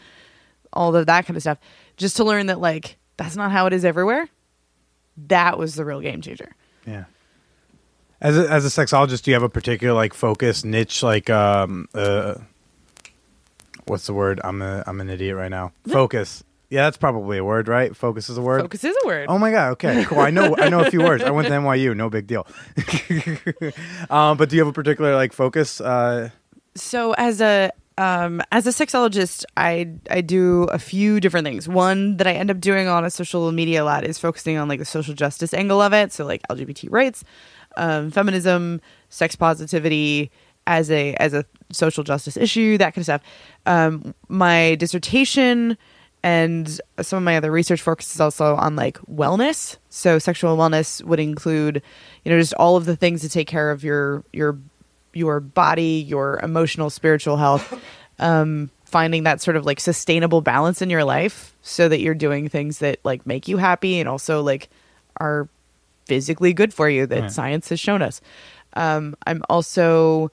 all of that kind of stuff just to learn that like that's not how it is everywhere that was the real game changer Yeah. As a, as a sexologist, do you have a particular like focus niche? Like, um, uh, what's the word? I'm a I'm an idiot right now. Focus. Yeah, that's probably a word, right? Focus is a word. focus is a word Oh my god. Okay, cool. I know I know a few words. I went to NYU. No big deal. um, but do you have a particular like focus? Uh, so as a um, as a sexologist, I I do a few different things. One that I end up doing on a social media a lot is focusing on like the social justice angle of it. So like LGBT rights, um, feminism, sex positivity as a as a social justice issue, that kind of stuff. Um, my dissertation and some of my other research focuses also on like wellness. So sexual wellness would include, you know, just all of the things to take care of your your your body, your emotional, spiritual health. Um, finding that sort of like sustainable balance in your life so that you're doing things that like make you happy and also like are physically good for you that Right. science has shown us. Um, I'm also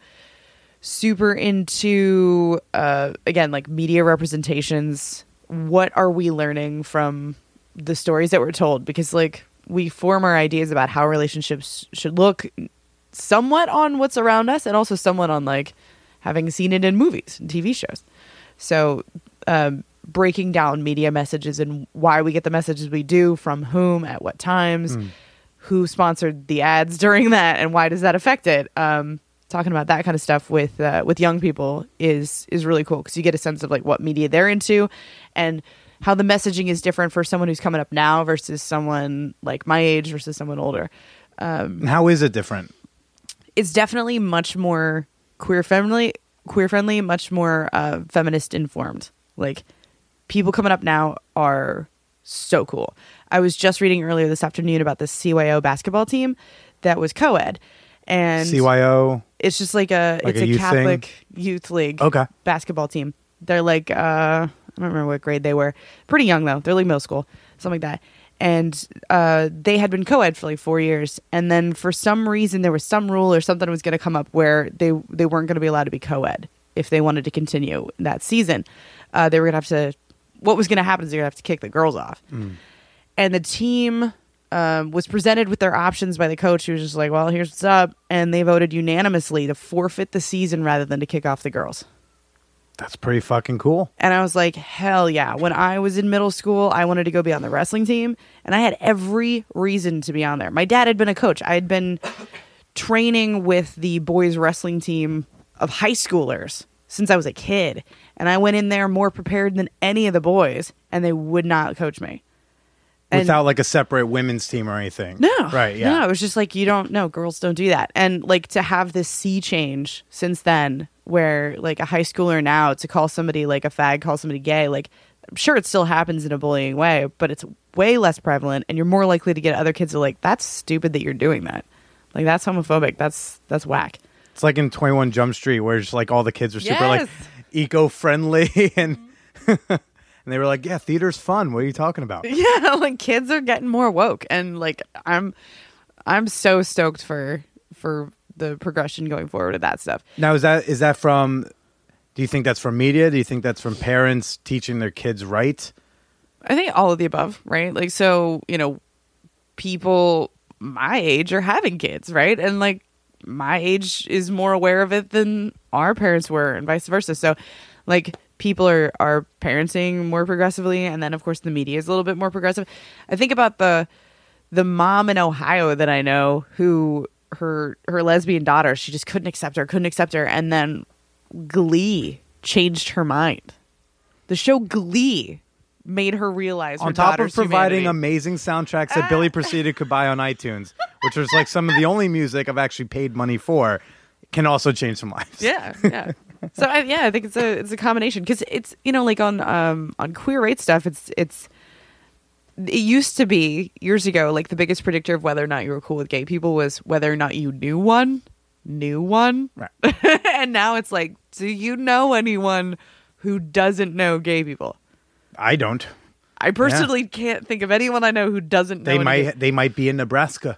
super into uh, again like media representations. What are we learning from the stories that we're told? Because like we form our ideas about how relationships should look somewhat on what's around us and also somewhat on like having seen it in movies and TV shows. So, um, breaking down media messages and why we get the messages we do from whom at what times, who sponsored the ads during that, and why does that affect it? Um, talking about that kind of stuff with uh, with young people is is really cool because you get a sense of like what media they're into and how the messaging is different for someone who's coming up now versus someone like my age versus someone older And how is it different? It's definitely much more queer friendly queer friendly much more uh, feminist informed like people coming up now are so cool i was just reading earlier this afternoon about the CYO basketball team that was co-ed and CYO. it's just like a Like it's a a, youth catholic thing? youth league Okay. basketball team they're like uh i don't remember what grade they were pretty young though they're like middle school something like that and uh they had been co-ed for like four years. And then for some reason there was some rule or something was going to come up where they they weren't going to be allowed to be co-ed if they wanted to continue that season. Uh they were going to have to what was going to happen is they're going to have to kick the girls off. And the team um, was presented with their options by the coach who was just like well here's what's up. And they voted unanimously to forfeit the season rather than to kick off the girls That's pretty fucking cool. and I was like, hell yeah. When I was in middle school, I wanted to go be on the wrestling team, and I had every reason to be on there. My dad had been a coach. I had been training with the boys wrestling team of high schoolers since I was a kid. And I went in there more prepared than any of the boys, and they would not coach me. And- Without like a separate women's team or anything. no. Right. Yeah. No, it was just like, you don't know, girls don't do that. And like to have this sea change since then, where like a high schooler now to call somebody like a fag, call somebody gay, like I'm sure it still happens in a bullying way, but it's way less prevalent and you're more likely to get other kids who are like, that's stupid that you're doing that. Like that's homophobic. That's that's whack. It's like in Twenty One Jump Street, where just like all the kids are super like eco friendly and mm-hmm. and they were like, "Yeah, theater's fun. What are you talking about?" Yeah, like kids are getting more woke and like I'm I'm so stoked for for the progression going forward with that stuff. Now, is that is that from? Do you think that's from media? Do you think that's from parents teaching their kids right? I think all of the above, right? Like, so, you know, people my age are having kids, right? And like, my age is more aware of it than our parents were, and vice versa. So, like, people are, are parenting more progressively. And then, of course, the media is a little bit more progressive. I think about the, the mom in Ohio that I know who her her lesbian daughter she just couldn't accept her couldn't accept her and then Glee changed her mind. The show Glee made her realize her On top of providing humanity. amazing soundtracks that Billy Procida could buy on iTunes, which was like some of the only music I've actually paid money for, can also change some lives. yeah, yeah. So I, yeah, I think it's a it's a combination because it's you know like on um on queer rate stuff it's it's it used to be years ago like the biggest predictor of whether or not you were cool with gay people was whether or not you knew one knew one Right. and now it's like do you know anyone who doesn't know gay people I don't. I personally can't think of anyone I know who doesn't They might gay- they might be in Nebraska.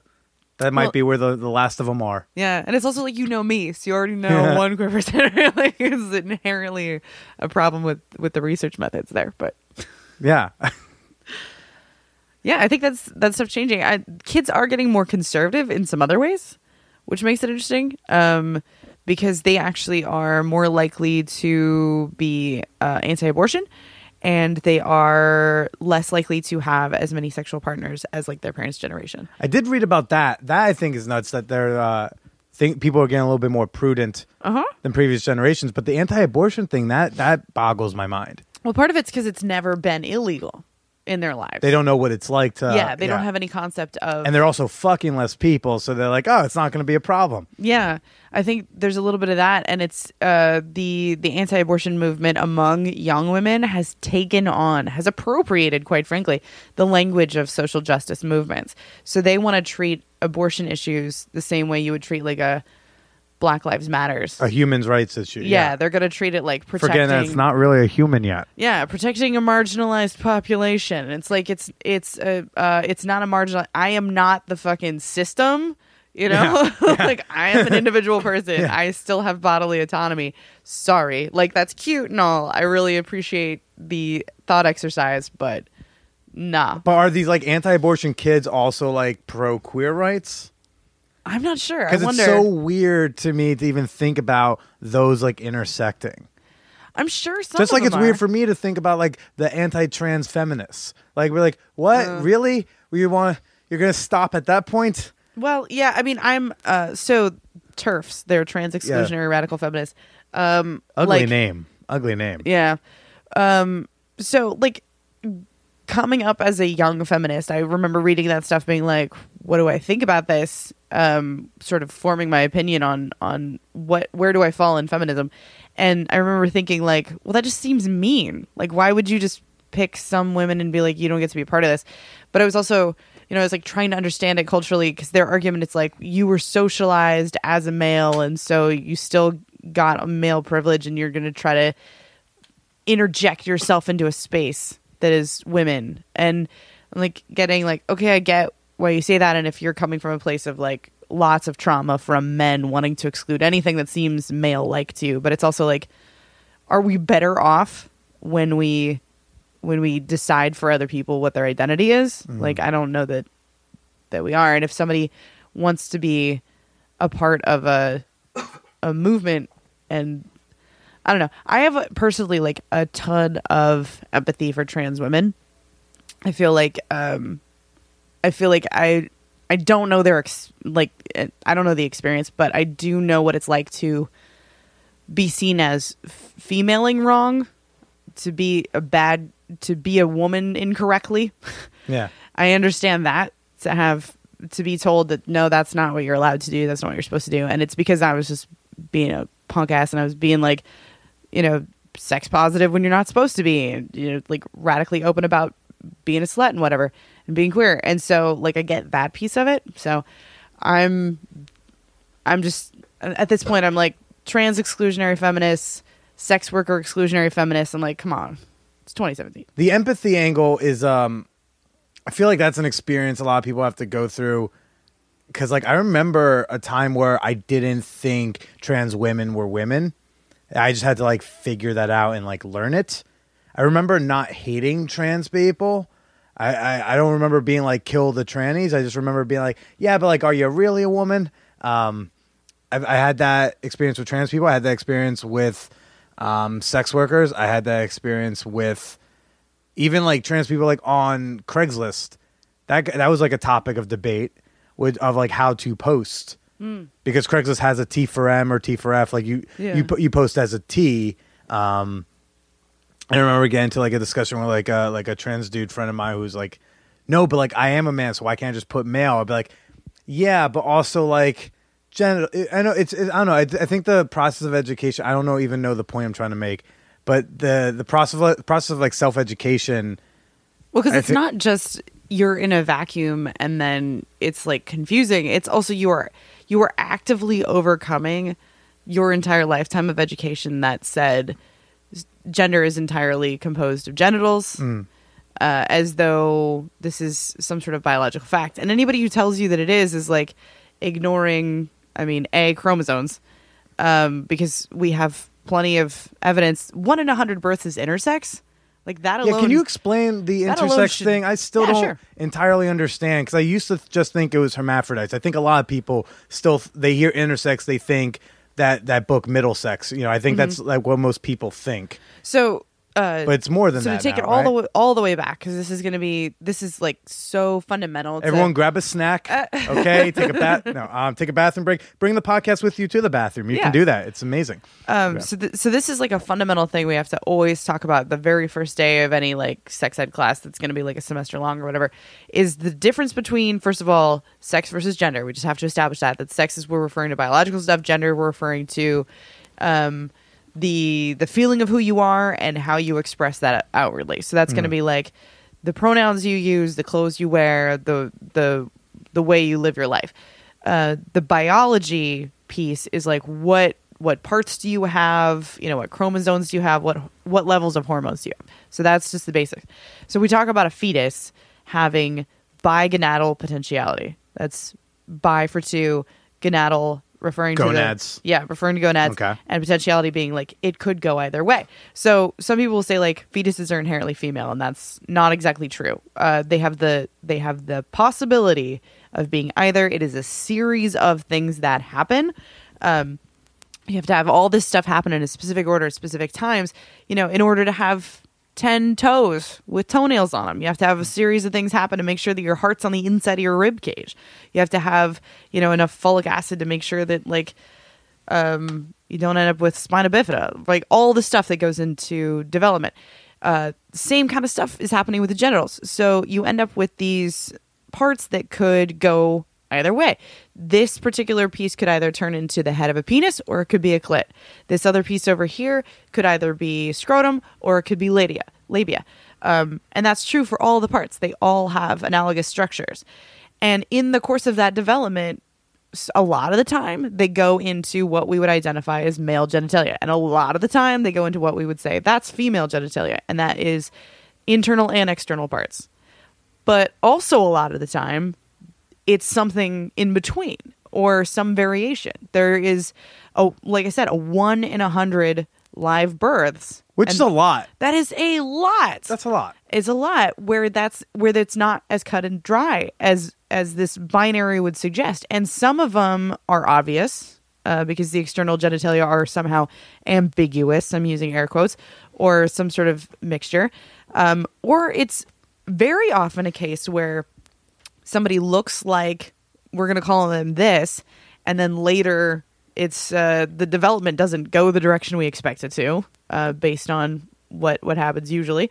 That might Well- be where the, the last of them are. Yeah, and it's also like you know me, so you already know Yeah. one queer person. like it's inherently a problem with with the research methods there. But Yeah. yeah, I think that's that stuff changing. I, kids are getting more conservative in some other ways, which makes it interesting. Um, because they actually are more likely to be uh, anti-abortion, and they are less likely to have as many sexual partners as like their parents' generation. I did read about that. That I think is nuts that they're uh think people are getting a little bit more prudent Uh huh. than previous generations. But the anti abortion thing, that that boggles my mind. Well, part of it's because it's never been illegal. In their lives. They don't know what it's like to. yeah, they don't have any concept of And they're also fucking less people, so they're like, oh, it's not going to be a problem. Yeah, I think there's a little bit of that, and it's uh, the the anti-abortion movement among young women has taken on, has appropriated, quite frankly, the language of social justice movements. So they want to treat abortion issues the same way you would treat like a Black Lives Matters. A human's rights issue. yeah, they're going to treat it like protecting. Forgetting that it's not really a human yet. Yeah, protecting a marginalized population. It's like it's it's a uh, it's not a marginal. I am not the fucking system. You know, like I am an individual person. I still have bodily autonomy. Sorry, like that's cute and all. I really appreciate the thought exercise, but nah, But are these like anti-abortion kids also like pro-queer rights? I'm not sure. I Because wonder. it's so weird to me to even think about those like intersecting. I'm sure some Just of like it's them weird are. for me to think about like the anti-trans feminists. Like we're like, what Uh. really? You want you're gonna stop at that point? Well, yeah, I mean, I'm uh so TERFs. they're trans exclusionary radical feminists. Um, Ugly like, name. Ugly name. Yeah. Um so like coming up as a young feminist, I remember reading that stuff being like, what do I think about this? Um sort of forming my opinion on on what where do I fall in feminism? And I remember thinking like, well that just seems mean. Like why would you just pick some women and be like you don't get to be a part of this? But I was also you know, I was like trying to understand it culturally because their argument it's like you were socialized as a male and so you still got a male privilege and you're going to try to interject yourself into a space that is women and like getting like okay I get why you say that and if you're coming from a place of like lots of trauma from men wanting to exclude anything that seems male like to you but it's also like are we better off when we when we decide for other people what their identity is like I don't know that that we are and if somebody wants to be a part of a a movement and I don't know. I have personally like a ton of empathy for trans women. I feel like um I feel like I I don't know their ex- like I don't know the experience, but I do know what it's like to be seen as f- femaling wrong, to be a bad to be a woman incorrectly. Yeah. I understand that to have to be told that no, that's not what you're allowed to do. That's not what you're supposed to do. And it's because I was just being a punk ass and I was being like, you know, sex positive when you're not supposed to be, and you know, like radically open about being a slut and whatever and being queer. And so like I get that piece of it. So I'm I'm just at this point I'm like trans exclusionary feminists, sex worker exclusionary feminists. I'm like, come on. It's 2017. the empathy angle is um i feel like that's an experience a lot of people have to go through because like i remember a time where i didn't think trans women were women i just had to like figure that out and like learn it i remember not hating trans people i i, I don't remember being like kill the trannies i just remember being like yeah but like are you really a woman um I've, I had that experience with trans people. I had that experience with um, sex workers. I had that experience with even like trans people like on Craigslist. That that was like a topic of debate with of like how to post because Craigslist has a T for M or T for F. Like you Yeah. you put you post as a T. Um, I remember getting into like a discussion with like a like a trans dude friend of mine who's like, no, but like I am a man, so why can't I just put male? I'd be like, yeah, but also like genital. I know it's, it, I don't know. I, I think the process of education. I don't know even know the point I'm trying to make, but the the process of, process of like self education. Well, because it's thi- not just you're in a vacuum and then it's like confusing. It's also you are you are actively overcoming your entire lifetime of education that said gender is entirely composed of genitals, uh, as though this is some sort of biological fact. And anybody who tells you that it is is like ignoring, I mean, a chromosomes, um, because we have plenty of evidence. One in a hundred births is intersex. Like that alone. Yeah, can you explain the intersex should- thing? I still Yeah, don't sure. entirely understand because I used to just think it was hermaphrodites. I think a lot of people still they hear intersex, they think that that book Middlesex. You know, I think that's Mm-hmm. like what most people think. So Uh, but it's more than so that. to take now, it all the way all the way back because this is going to be this is like so fundamental. to- Everyone, grab a snack. Uh, okay, take a bath. No, um, take a bathroom break. Bring the podcast with you to the bathroom. You Yeah. can do that. It's amazing. Um, Yeah. so, th- so this is like a fundamental thing we have to always talk about the very first day of any like sex ed class that's going to be like a semester long or whatever is the difference between first of all sex versus gender. We just have to establish that that sex is we're referring to biological stuff, gender we're referring to um, the the feeling of who you are and how you express that outwardly. So that's going to be like the pronouns you use, the clothes you wear, the the the way you live your life. Uh, the biology piece is like what what parts do you have? You know, what chromosomes do you have? What what levels of hormones do you have? So that's just the basics. So we talk about a fetus having bigonadal potentiality. That's bi for two, gonadal referring Gonads. to the yeah, referring to gonads, Okay. and potentiality being like it could go either way. So some people will say like fetuses are inherently female, and that's not exactly true. Uh, they have the they have the possibility of being either. It is a series of things that happen. Um, you have to have all this stuff happen in a specific order at specific times. You know, in order to have 10 toes with toenails on them. You have to have a series of things happen to make sure that your heart's on the inside of your rib cage. You have to have, you know, enough folic acid to make sure that like um you don't end up with spina bifida. Like all the stuff that goes into development. Uh same kind of stuff is happening with the genitals. So you end up with these parts that could go either way. This particular piece could either turn into the head of a penis or it could be a clit. This other piece over here could either be scrotum or it could be labia. Labia. Um, and that's true for all the parts. They all have analogous structures. And in the course of that development, a lot of the time they go into what we would identify as male genitalia. And a lot of the time they go into what we would say that's female genitalia. And that is internal and external parts. But also a lot of the time it's something in between or some variation. There is, oh, like I said, a one in a hundred live births, Which is a lot. That is a lot. That's a lot. It's a lot where that's where it's not as cut and dry as as this binary would suggest, and some of them are obvious uh, because the external genitalia are somehow ambiguous. I'm using air quotes, or some sort of mixture, um, or it's very often a case where somebody looks like we're going to call them this and then later it's uh, the development doesn't go the direction we expect it to uh, based on what what happens usually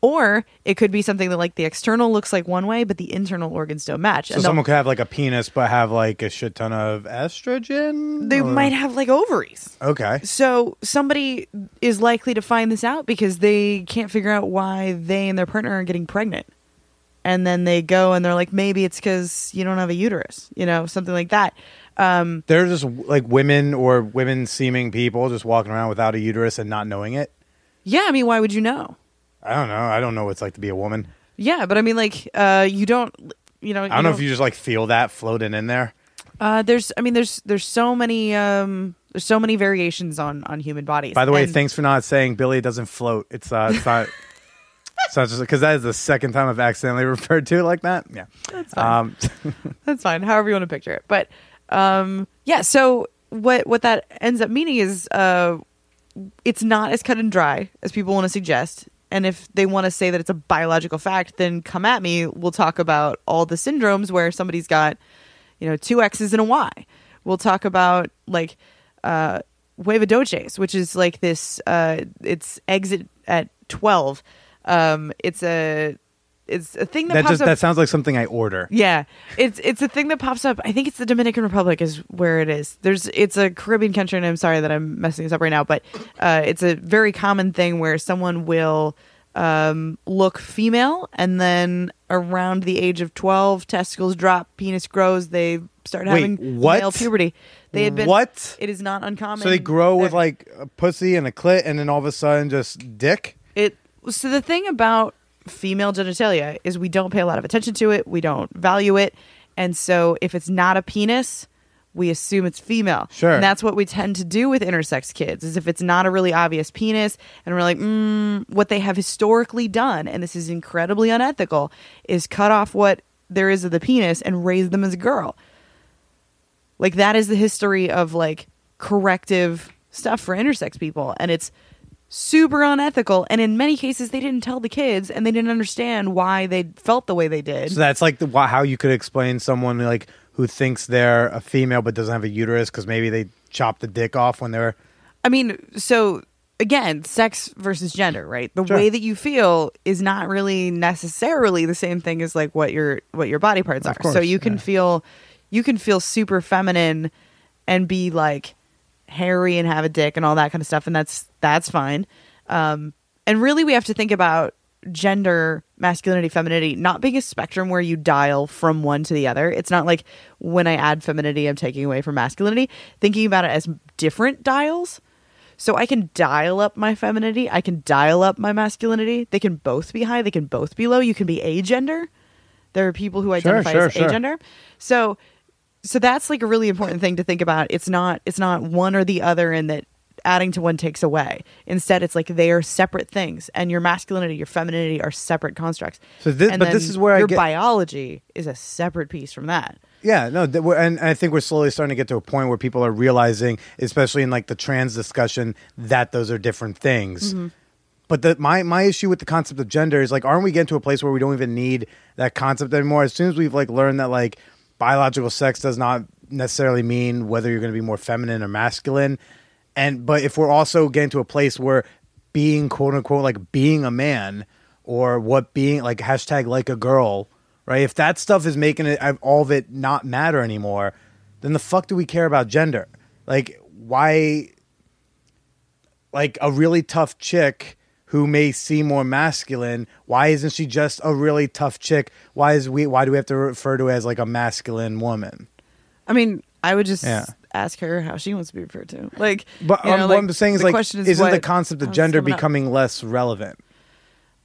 or it could be something that like the external looks like one way but the internal organs don't match So someone could have like a penis, but have like a shit ton of estrogen. they Or- might have like ovaries Okay. so somebody is likely to find this out because they can't figure out why they and their partner are getting pregnant and then they go and they're like maybe it's because you don't have a uterus you know something like that um, They're just like women or women seeming people just walking around without a uterus and not knowing it. yeah i mean why would you know I don't know. I don't know what it's like to be a woman. Yeah, but I mean, like, uh, you don't, you know, I don't know if you just like feel that floating in there. Uh, there's, I mean, there's, there's so many, um, there's so many variations on on human bodies. By the way, And- thanks for not saying Billy doesn't float. It's uh, it's not. Just because that is the second time I've accidentally referred to it like that. Yeah, That's fine. Um, That's fine. However you want to picture it, but, um, yeah. So what what that ends up meaning is, uh, it's not as cut and dry as people want to suggest. And if they want to say that it's a biological fact, then come at me. We'll talk about all the syndromes where somebody's got, you know, two X's and a Y. We'll talk about like uh, guevedoces, which is like this. Uh, it's exit at twelve. Um, it's a it's a thing that, that pops just up. that sounds like something I order. Yeah, it's it's a thing that pops up. I think it's the Dominican Republic is where it is. There's it's a Caribbean country, and I'm sorry that I'm messing this up right now, but uh, it's a very common thing where someone will um, look female, and then around the age of 12, testicles drop, penis grows, they start Wait, having what? male puberty. They had been What? It is not uncommon. So they grow with like a pussy and a clit, and then all of a sudden just dick. So the thing about female genitalia is we don't pay a lot of attention to it. We don't value it. And so if it's not a penis we assume it's female. Sure. and that's what we tend to do with intersex kids is if it's not a really obvious penis and we're like mm, what they have historically done and this is incredibly unethical is cut off what there is of the penis and raise them as a girl. Like that is the history of like corrective stuff for intersex people. And it's super unethical. And in many cases, they didn't tell the kids and they didn't understand why they felt the way they did. So that's like the how you could explain someone like who thinks they're a female but doesn't have a uterus because maybe they chopped the dick off when they were. I mean, so again, sex versus gender, right? The Sure. way that you feel is not really necessarily the same thing as like what your what your body parts are. so course, you can yeah. feel you can feel super feminine and be like hairy and have a dick and all that kind of stuff and that's that's fine. Um and really we have to think about gender masculinity femininity not being a spectrum where you dial from one to the other it's not like when i add femininity i'm taking away from masculinity thinking about it as different dials so I can dial up my femininity, I can dial up my masculinity. They can both be high, they can both be low. You can be agender. There are people who identify sure, as sure. agender. So so that's like a really important thing to think about. It's not it's not one or the other and that adding to one takes away. Instead it's like they are separate things and your masculinity, your femininity are separate constructs. So this- And but this is where I your get- biology is a separate piece from that. Yeah, no, th- we're, and I think we're slowly starting to get to a point where people are realizing, especially in like the trans discussion, that those are different things. Mm-hmm. But the, my my issue with the concept of gender is like, aren't we getting to a place where we don't even need that concept anymore? As soon as we've like learned that like biological sex does not necessarily mean whether you're going to be more feminine or masculine, and but if we're also getting to a place where being quote unquote like being a man or what being like hashtag like a girl, right? If that stuff is making it all of it not matter anymore, then the fuck do we care about gender? Like why? Like a really tough chick who may seem more masculine, why isn't she just a really tough chick? Why is we? Why do we have to refer to her as like a masculine woman? I mean, I would just Yeah. ask her how she wants to be referred to. Like, But know, um, like, what I'm saying is like, question is isn't the concept of gender becoming less relevant?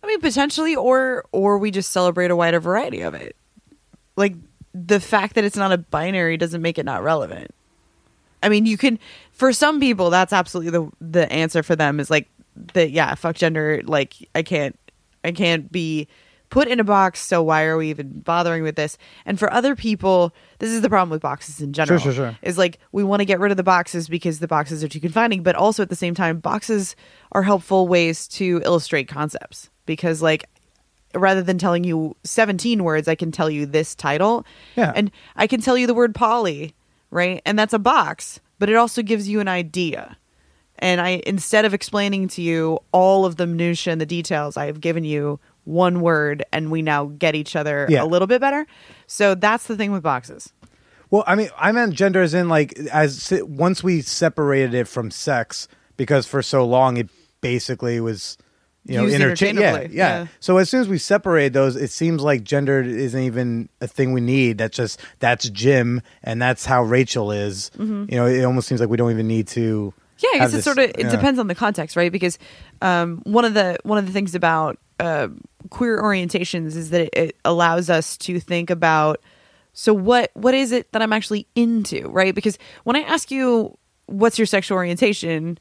I mean, potentially, or or we just celebrate a wider variety of it. Like the fact that it's not a binary doesn't make it not relevant. I mean, you can for some people that's absolutely the the answer for them is like that. Yeah, fuck gender. Like I can't I can't be put in a box. So why are we even bothering with this? And for other people, this is the problem with boxes in general. sure, sure. sure. Is like we want to get rid of the boxes because the boxes are too confining, but also at the same time, boxes are helpful ways to illustrate concepts because like rather than telling you 17 words i can tell you this title Yeah. and i can tell you the word poly right and that's a box but it also gives you an idea and i instead of explaining to you all of the minutia and the details i have given you one word and we now get each other Yeah. a little bit better so that's the thing with boxes Well, I mean, I meant gender as in like as once we separated it from sex because for so long it basically was you know Used interchange. Yeah, yeah, yeah. So as soon as we separate those, it seems like gender isn't even a thing we need. That's just that's Jim and that's how Rachel is. Mm-hmm. You know, it almost seems like we don't even need to. Yeah, I guess it sort of it yeah. depends on the context, right? Because um, one of the one of the things about uh, queer orientations is that it, it allows us to think about so what what is it that I'm actually into, right? Because when I ask you what's your sexual orientation,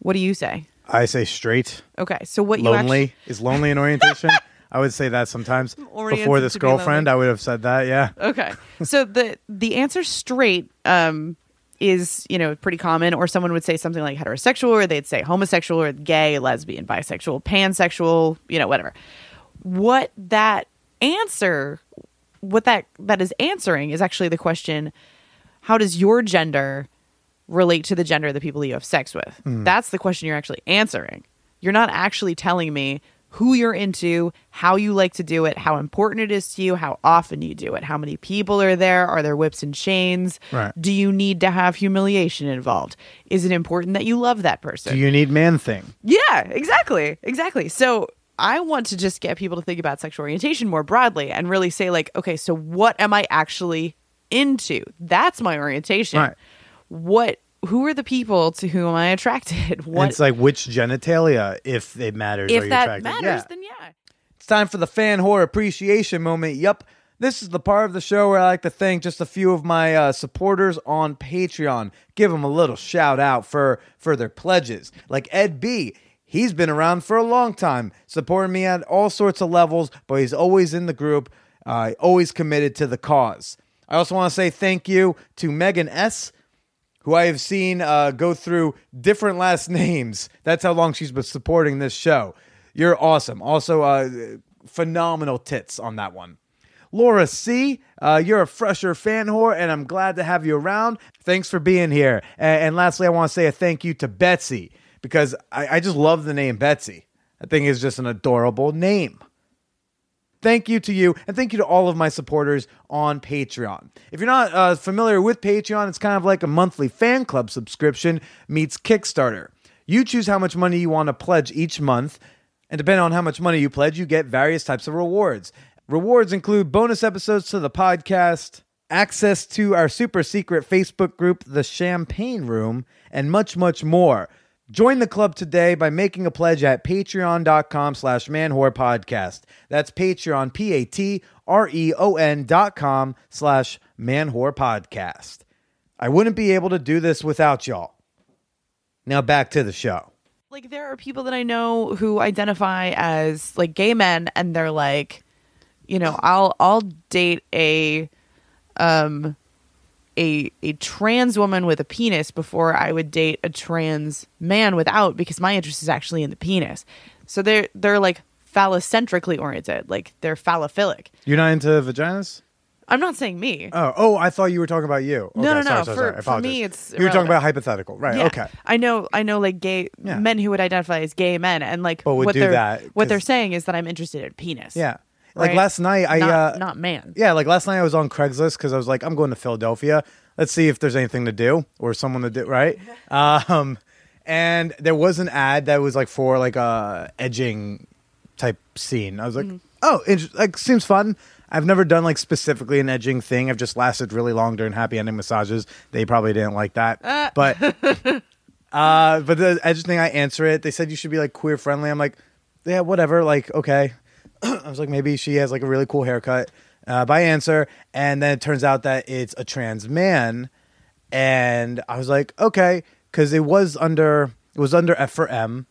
what do you say? I say straight, Okay, so what you lonely actually is lonely in orientation. I would say that sometimes before this to be girlfriend, I would have said that. Yeah. okay so the the answer straight um is you know pretty common or someone would say something like heterosexual or they'd say homosexual or gay lesbian bisexual pansexual you know whatever. What that answer what that that is answering is actually the question how does your gender relate to the gender of the people you have sex with? Hmm. That's the question you're actually answering. You're not actually telling me who you're into, how you like to do it, how important it is to you, how often you do it, how many people are there, are there whips and chains? Right. Do you need to have humiliation involved? Is it important that you love that person? Do you need man thing? Yeah, exactly. Exactly. So I want to just get people to think about sexual orientation more broadly and really say, like, okay, so what am I actually into? That's my orientation. Right. What who are the people to whom I attracted? What It's like which genitalia, if it matters, are if that attracted? matters, Yeah. then yeah. It's time for the Fanwhore appreciation moment. Yup. This is the part of the show where I like to thank just a few of my uh, supporters on Patreon. Give them a little shout out for, for their pledges. Like Ed B. He's been around for a long time, supporting me at all sorts of levels, but he's always in the group, uh, always committed to the cause. I also want to say thank you to Megan S., who I have seen uh, go through different last names. That's how long she's been supporting this show. You're awesome. Also, uh, phenomenal tits on that one. Laura C., uh, you're a fresher Fanwhore, and I'm glad to have you around. Thanks for being here. And, and lastly, I want to say a thank you to Betsy because I, I just love the name Betsy. I think it's just an adorable name. Thank you to you, and thank you to all of my supporters on Patreon. If you're not uh, familiar with Patreon, it's kind of like a monthly fan club subscription meets Kickstarter. You choose how much money you want to pledge each month, and depending on how much money you pledge, you get various types of rewards. Rewards include bonus episodes to the podcast, access to our super secret Facebook group, The Champagne Room, and much, much more. Join the club today by making a pledge at patreon.com slash manwhorepodcast. That's Patreon, P-A-T-R-E-O-N dot com slash manwhorepodcast. I wouldn't be able to do this without y'all. Now back to the show. Like there are people that I know who identify as like gay men and they're like, you know, I'll I'll date a um a a trans woman with a penis before I would date a trans man without because my interest is actually in the penis. So they're they're like phallocentrically oriented, like they're phallophilic. You're not into vaginas? I'm not saying me. Oh, oh, I thought you were talking about you. No, Okay, no, sorry, no. sorry, For- sorry. For me, it's You were talking about hypothetical. Right, Yeah. okay. I know I know like gay Yeah. men who would identify as gay men and like But would what do they're that, what they're saying is that I'm interested in penis. Yeah. Like right? last night, I not, uh, not man. Yeah, like last night I was on Craigslist because I was like, I'm going to Philadelphia. Let's see if there's anything to do or someone to do, right? um, and there was an ad that was like for like a edging type scene. I was like, oh, inter- like seems fun. I've never done like specifically an edging thing. I've just lasted really long during happy ending massages. They probably didn't like that, but uh, but the edge thing, I answer it. They said you should be like queer friendly. I'm like, yeah, whatever. Like, okay. I was like, maybe she has like a really cool haircut. Uh, by answer, and then it turns out that it's a trans man, and I was like, okay, because it was under it was under F for M,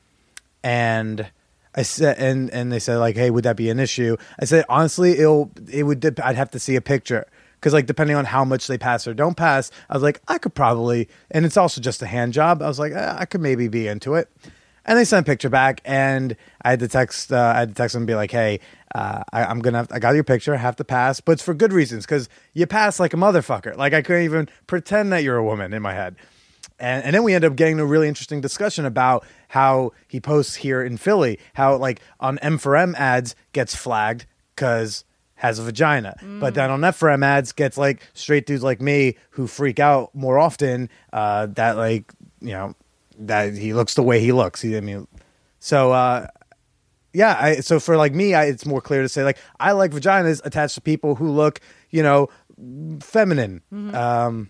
and I said, and and they said like, hey, would that be an issue? I said honestly, it'll it would dep- I'd have to see a picture because like depending on how much they pass or don't pass, I was like, I could probably, and it's also just a hand job. I was like, eh, I could maybe be into it. And they sent a picture back, and I had to text. Uh, I had to text them and be like, "Hey, uh, I, I'm gonna. Have, I got your picture. I have to pass, but it's for good reasons because you pass like a motherfucker. Like I couldn't even pretend that you're a woman in my head." And, and then we end up getting a really interesting discussion about how he posts here in Philly, how like on M for M ads gets flagged because has a vagina, but then on F for M ads gets like straight dudes like me who freak out more often. Uh, that like you know that he looks the way he looks. He, I mean, so uh, yeah. I, so for like me, I, it's more clear to say like I like vaginas attached to people who look you know feminine. Um,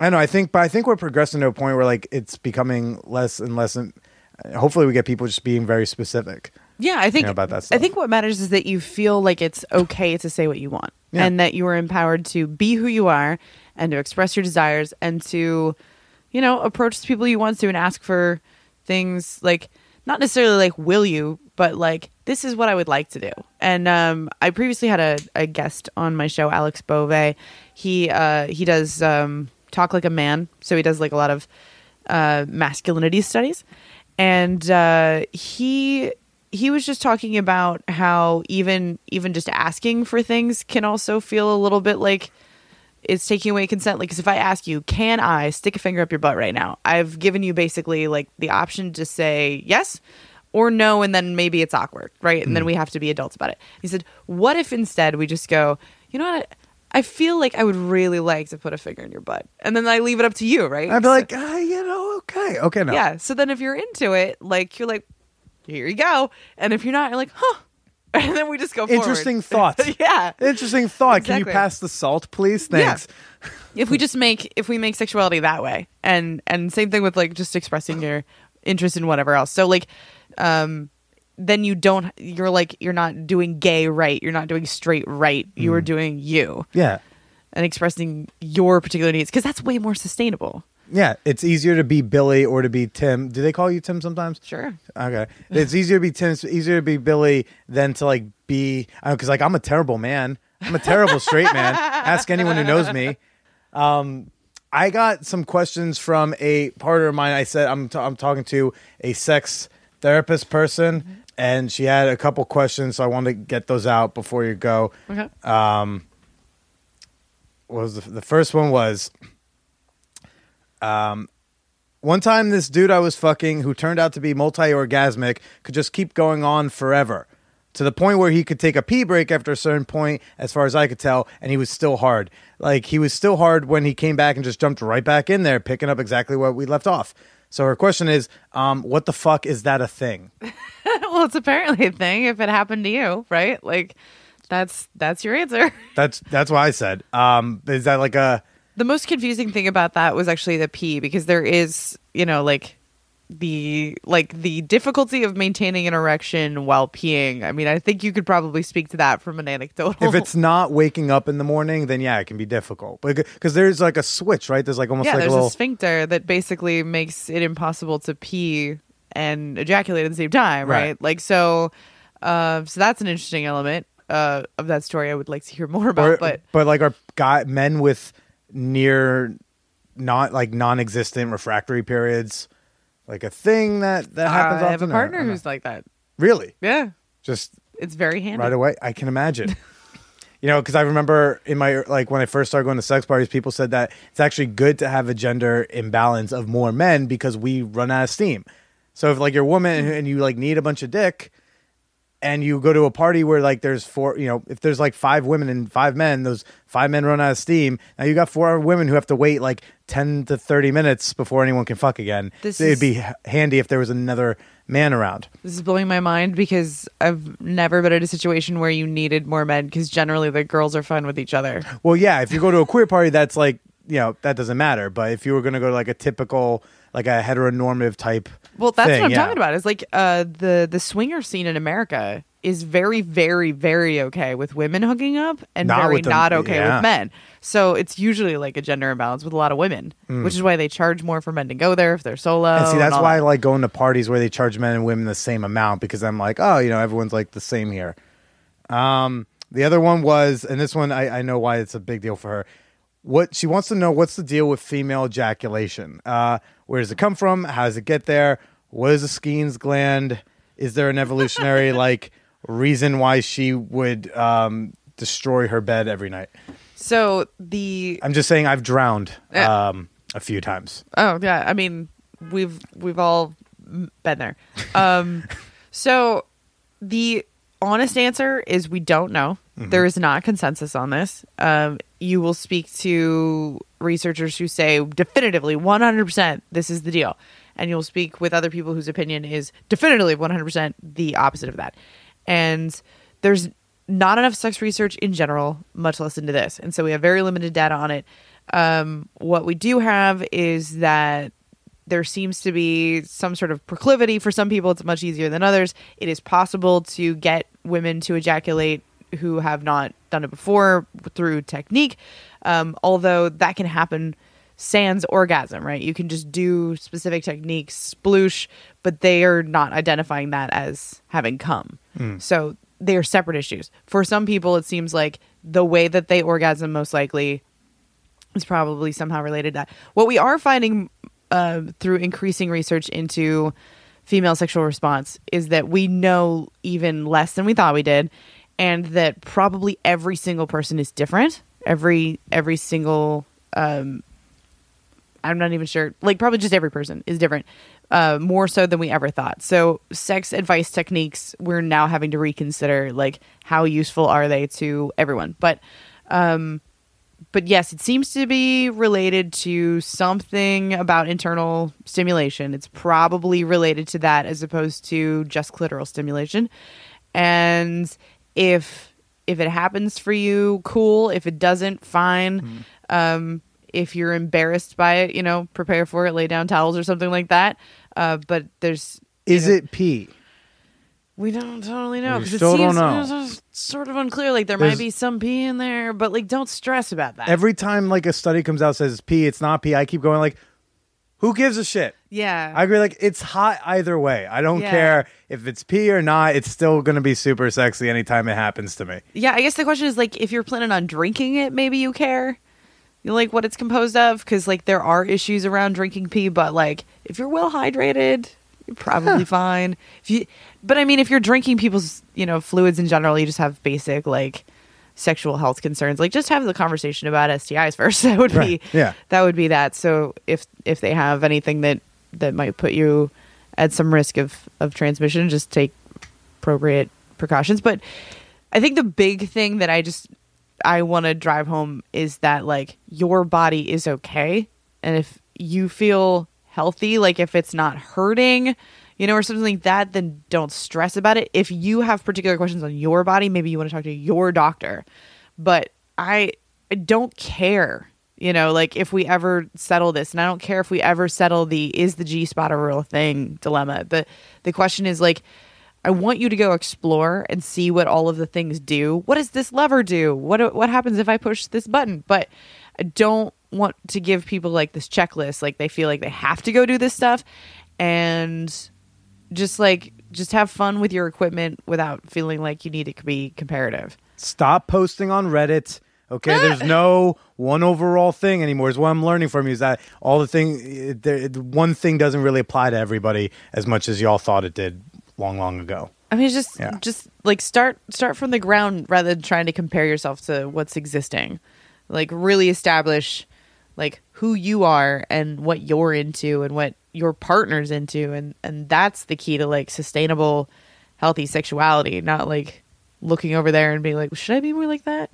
I don't know. I think, but I think we're progressing to a point where like it's becoming less and less. And hopefully, we get people just being very specific. Yeah, I think know, about that Stuff. I think what matters is that you feel like it's okay to say what you want Yeah. and that you are empowered to be who you are and to express your desires and to you know, approach the people you want to and ask for things like not necessarily like will you, but like this is what I would like to do. And um I previously had a, a guest on my show, Alex Bove. He uh he does um talk like a man, so he does like a lot of uh masculinity studies. And uh he he was just talking about how even even just asking for things can also feel a little bit like it's taking away consent. Like, if I ask you, can I stick a finger up your butt right now? I've given you basically like the option to say yes or no, and then maybe it's awkward, right? And then we have to be adults about it. He said, what if instead we just go, you know what? I feel like I would really like to put a finger in your butt, and then I leave it up to you, right? I'd be So- like, ah, you know, okay, okay, no, yeah. So then if you're into it, like you're like, here you go, and if you're not, you're like, huh, and then we just go. forward. Interesting thought. yeah. Interesting thought. Can you pass the salt, please? Yeah. Thanks. if we just make if we make sexuality that way and and same thing with like just expressing your interest in whatever else so like um then you don't you're like you're not doing gay right you're not doing straight right you Mm. are doing you Yeah. and expressing your particular needs because that's way more sustainable Yeah. It's easier to be Billy or to be Tim. Do they call you Tim sometimes? sure Okay. It's easier to be Tim. It's easier to be Billy than to like be because like I'm a terrible man. I'm a terrible straight man. Ask anyone who knows me. Um, I got some questions from a partner of mine. I said I'm t- I'm talking to a sex therapist person, and she had a couple questions, so I wanted to get those out before you go. Okay. What was the, the first one was, um, one time this dude I was fucking who turned out to be multi-orgasmic could just keep going on forever. To the point where he could take a pee break after a certain point, as far as I could tell, and he was still hard. Like he was still hard when he came back and just jumped right back in there, picking up exactly what we left off. So her question is, um, what the fuck is that a thing? well, it's apparently a thing if it happened to you, right? Like that's that's your answer. That's that's what I said. Um, is that like a The most confusing thing about that was actually the pee because there is, you know, like the like the difficulty of maintaining an erection while peeing. I mean, I think you could probably speak to that from an anecdotal. if it's not waking up in the morning, then yeah, it can be difficult. But Because there's like a switch, right? There's like almost yeah, like there's a little. a sphincter that basically makes it impossible to pee and ejaculate at the same time, right? Right. Like so, uh, so that's an interesting element uh, of that story. I would like to hear more about, or- but but like our guy men with near not like non-existent refractory periods like a thing that that uh, happens I have a or- partner or who's like that. really Yeah, just it's very handy. right away. I can imagine. you know, because I remember in my like when I first started going to sex parties, people said that it's actually good to have a gender imbalance of more men because we run out of steam. So if like you're a woman mm-hmm. and you like need a bunch of dick, and you go to a party where like there's four, you know, if there's like five women and five men, those five men run out of steam. Now you got four women who have to wait like ten to thirty minutes before anyone can fuck again. This it'd is- be handy if there was another man around. This is blowing my mind because I've never been in a situation where you needed more men because generally the girls are fun with each other. Well, yeah, if you go to a queer party, that's like you know that doesn't matter. But if you were going to go to like a typical, like a heteronormative type, Well, that's thing, what I'm yeah. talking about. Is like uh, the the swinger scene in America is very, very, very okay with women hooking up and Not very them- not okay yeah. with men. So it's usually like a gender imbalance with a lot of women, which is why they charge more for men to go there if they're solo. And see that's all why I like going to parties where they charge men and women the same amount because I'm like, oh, you know, everyone's like the same here. Um, the other one was, and this one I, I know why it's a big deal for her. What she wants to know: what's the deal with female ejaculation? Uh, where does it come from? How does it get there? What is a Skene's gland? Is there an evolutionary like reason why she would um, destroy her bed every night? So the I'm just saying I've drowned um, a few times. Oh yeah, I mean we've we've all been there. Um, so the honest answer is we don't know. There is not consensus on this. Um, you will speak to researchers who say definitively 100% this is the deal, and you'll speak with other people whose opinion is definitively 100% the opposite of that. And there's not enough sex research in general, much less into this. And so we have very limited data on it. Um, what we do have is that there seems to be some sort of proclivity for some people. It's much easier than others. It is possible to get women to ejaculate who have not done it before through technique, um, although that can happen sans orgasm, right? You can just do specific techniques, sploosh, but they are not identifying that as having come. So they are separate issues. For some people, it seems like the way that they orgasm most likely is probably somehow related to that. What we are finding uh, through increasing research into female sexual response is that we know even less than we thought we did, and that probably every single person is different. Every every single um, I'm not even sure. Like probably just every person is different, uh, more so than we ever thought. So sex advice techniques we're now having to reconsider. Like how useful are they to everyone? But um, but yes, it seems to be related to something about internal stimulation. It's probably related to that as opposed to just clitoral stimulation. And if if it happens for you, cool. If it doesn't, fine. Um, if you're embarrassed by it, you know, prepare for it. Lay down towels or something like that. Uh, but there's Is know, it pee? We don't totally know because it still don't seems know. it's sort of unclear. Like there There's- might be some pee in there, but like don't stress about that. Every time like a study comes out says it's pee, it's not pee. I keep going like, who gives a shit? yeah, I agree. Like it's hot either way. I don't Yeah. care if it's pee or not. It's still gonna be super sexy anytime it happens to me. Yeah, I guess the question is like if you're planning on drinking it, maybe you care. you like what it's composed of because like there are issues around drinking pee, but like if you're well hydrated, you're probably fine. If you, but I mean, if you're drinking people's you know fluids in general, you just have basic like sexual health concerns. Like just have the conversation about STIs first. That would Right, be yeah. that would be that. So if if they have anything that that might put you at some risk of of transmission, just take appropriate precautions. But I think the big thing that I just I want to drive home is that like your body is okay, and if you feel healthy, like if it's not hurting, you know, or something like that, then don't stress about it. If you have particular questions on your body, maybe you want to talk to your doctor. But I, I don't care. You know, like if we ever settle this, and I don't care if we ever settle the is the G spot a real thing dilemma. But the question is like, I want you to go explore and see what all of the things do. What does this lever do? What what happens if I push this button? But I don't want to give people like this checklist like they feel like they have to go do this stuff and just like just have fun with your equipment without feeling like you need it to be comparative. Stop posting on Reddit. Okay, there's no one overall thing anymore. Is what I'm learning from you is that all the thing, it- one thing doesn't really apply to everybody as much as y'all thought it did long, long ago. I mean, just Yeah. just like start start from the ground rather than trying to compare yourself to what's existing. Like really establish like who you are and what you're into and what your partner's into and and that's the key to like sustainable healthy sexuality, not like looking over there and being like, should I be more like that?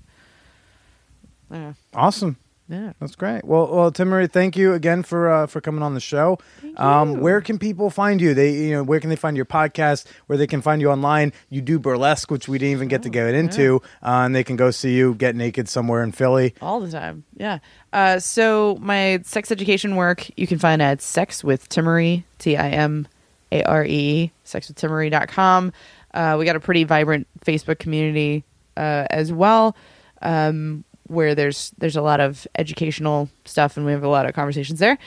Yeah. Awesome. Yeah. That's great. Well, well, Timaree, thank you again for uh, for coming on the show. Um, where can people find you? They, you know, where can they find your podcast? Where they can find you online? You do burlesque, which we didn't even get to get into, uh, and they can go see you get naked somewhere in Philly. all the time yeah uh, so my sex education work you can find at sex with timaree t-i-m-a-r-e sexwithtimaree.com uh, we got a pretty vibrant facebook community uh, as well um, where there's there's a lot of educational stuff and we have a lot of conversations there.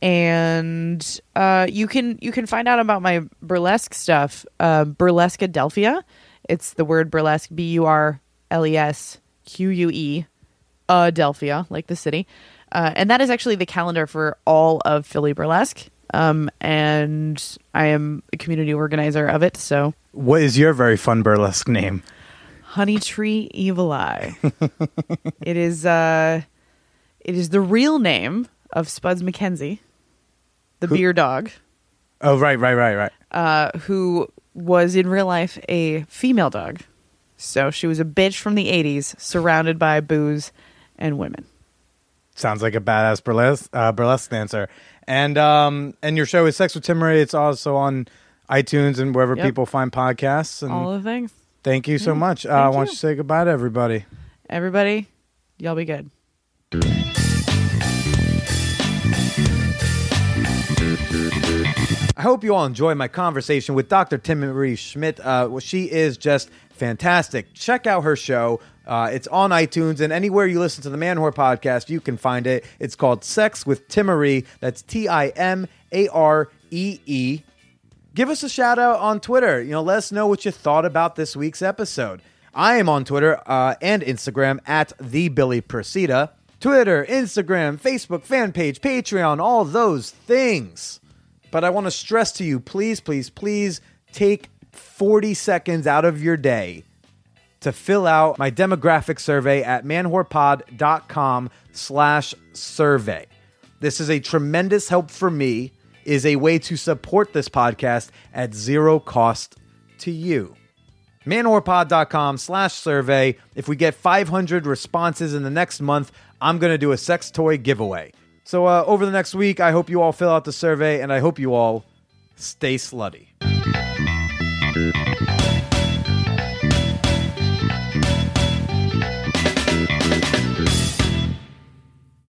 And uh, you can you can find out about my burlesque stuff uh, burlesque adelphia. It's the word burlesque b-u-r-l-e-s-q-u-e Adelphia, like the city. Uh, and that is actually the calendar for all of Philly Burlesque. Um, and I am a community organizer of it. So, What is your very fun burlesque name? Honey Tree Evil Eye. it is uh, it is the real name of Spuds MacKenzie, the beer dog, Oh, right, right, right, right. uh, who was in real life a female dog. So she was a bitch from the '80s, surrounded by booze and women. Sounds like a badass burlesque uh, burlesque dancer. And um and your show is Sex with Timaree. It's also on iTunes and wherever Yep. people find podcasts. And All the things. thank you so much. Uh, I want you. you to say goodbye to everybody. Everybody, y'all be good. I hope you all enjoy my conversation with Dr. Timaree Schmidt. Uh, well, she is just fantastic. Check out her show. Uh, it's on iTunes and anywhere you listen to the Manwhore podcast, you can find it. It's called Sex with Timaree. That's T I M A R E E. Give us a shout out on Twitter. You know, let us know what you thought about this week's episode. I am on Twitter uh, and Instagram at the Billy Procida. Twitter, Instagram, Facebook fan page, Patreon, all those things. But I want to stress to you, please, please, please take 40 seconds out of your day to fill out my demographic survey at manwhorepod.com slash survey. This is a tremendous help for me, is a way to support this podcast at zero cost to you. manwhorepod.com slash survey. If we get 500 responses in the next month, I'm going to do a sex toy giveaway. So uh, over the next week, I hope you all fill out the survey, and I hope you all stay slutty.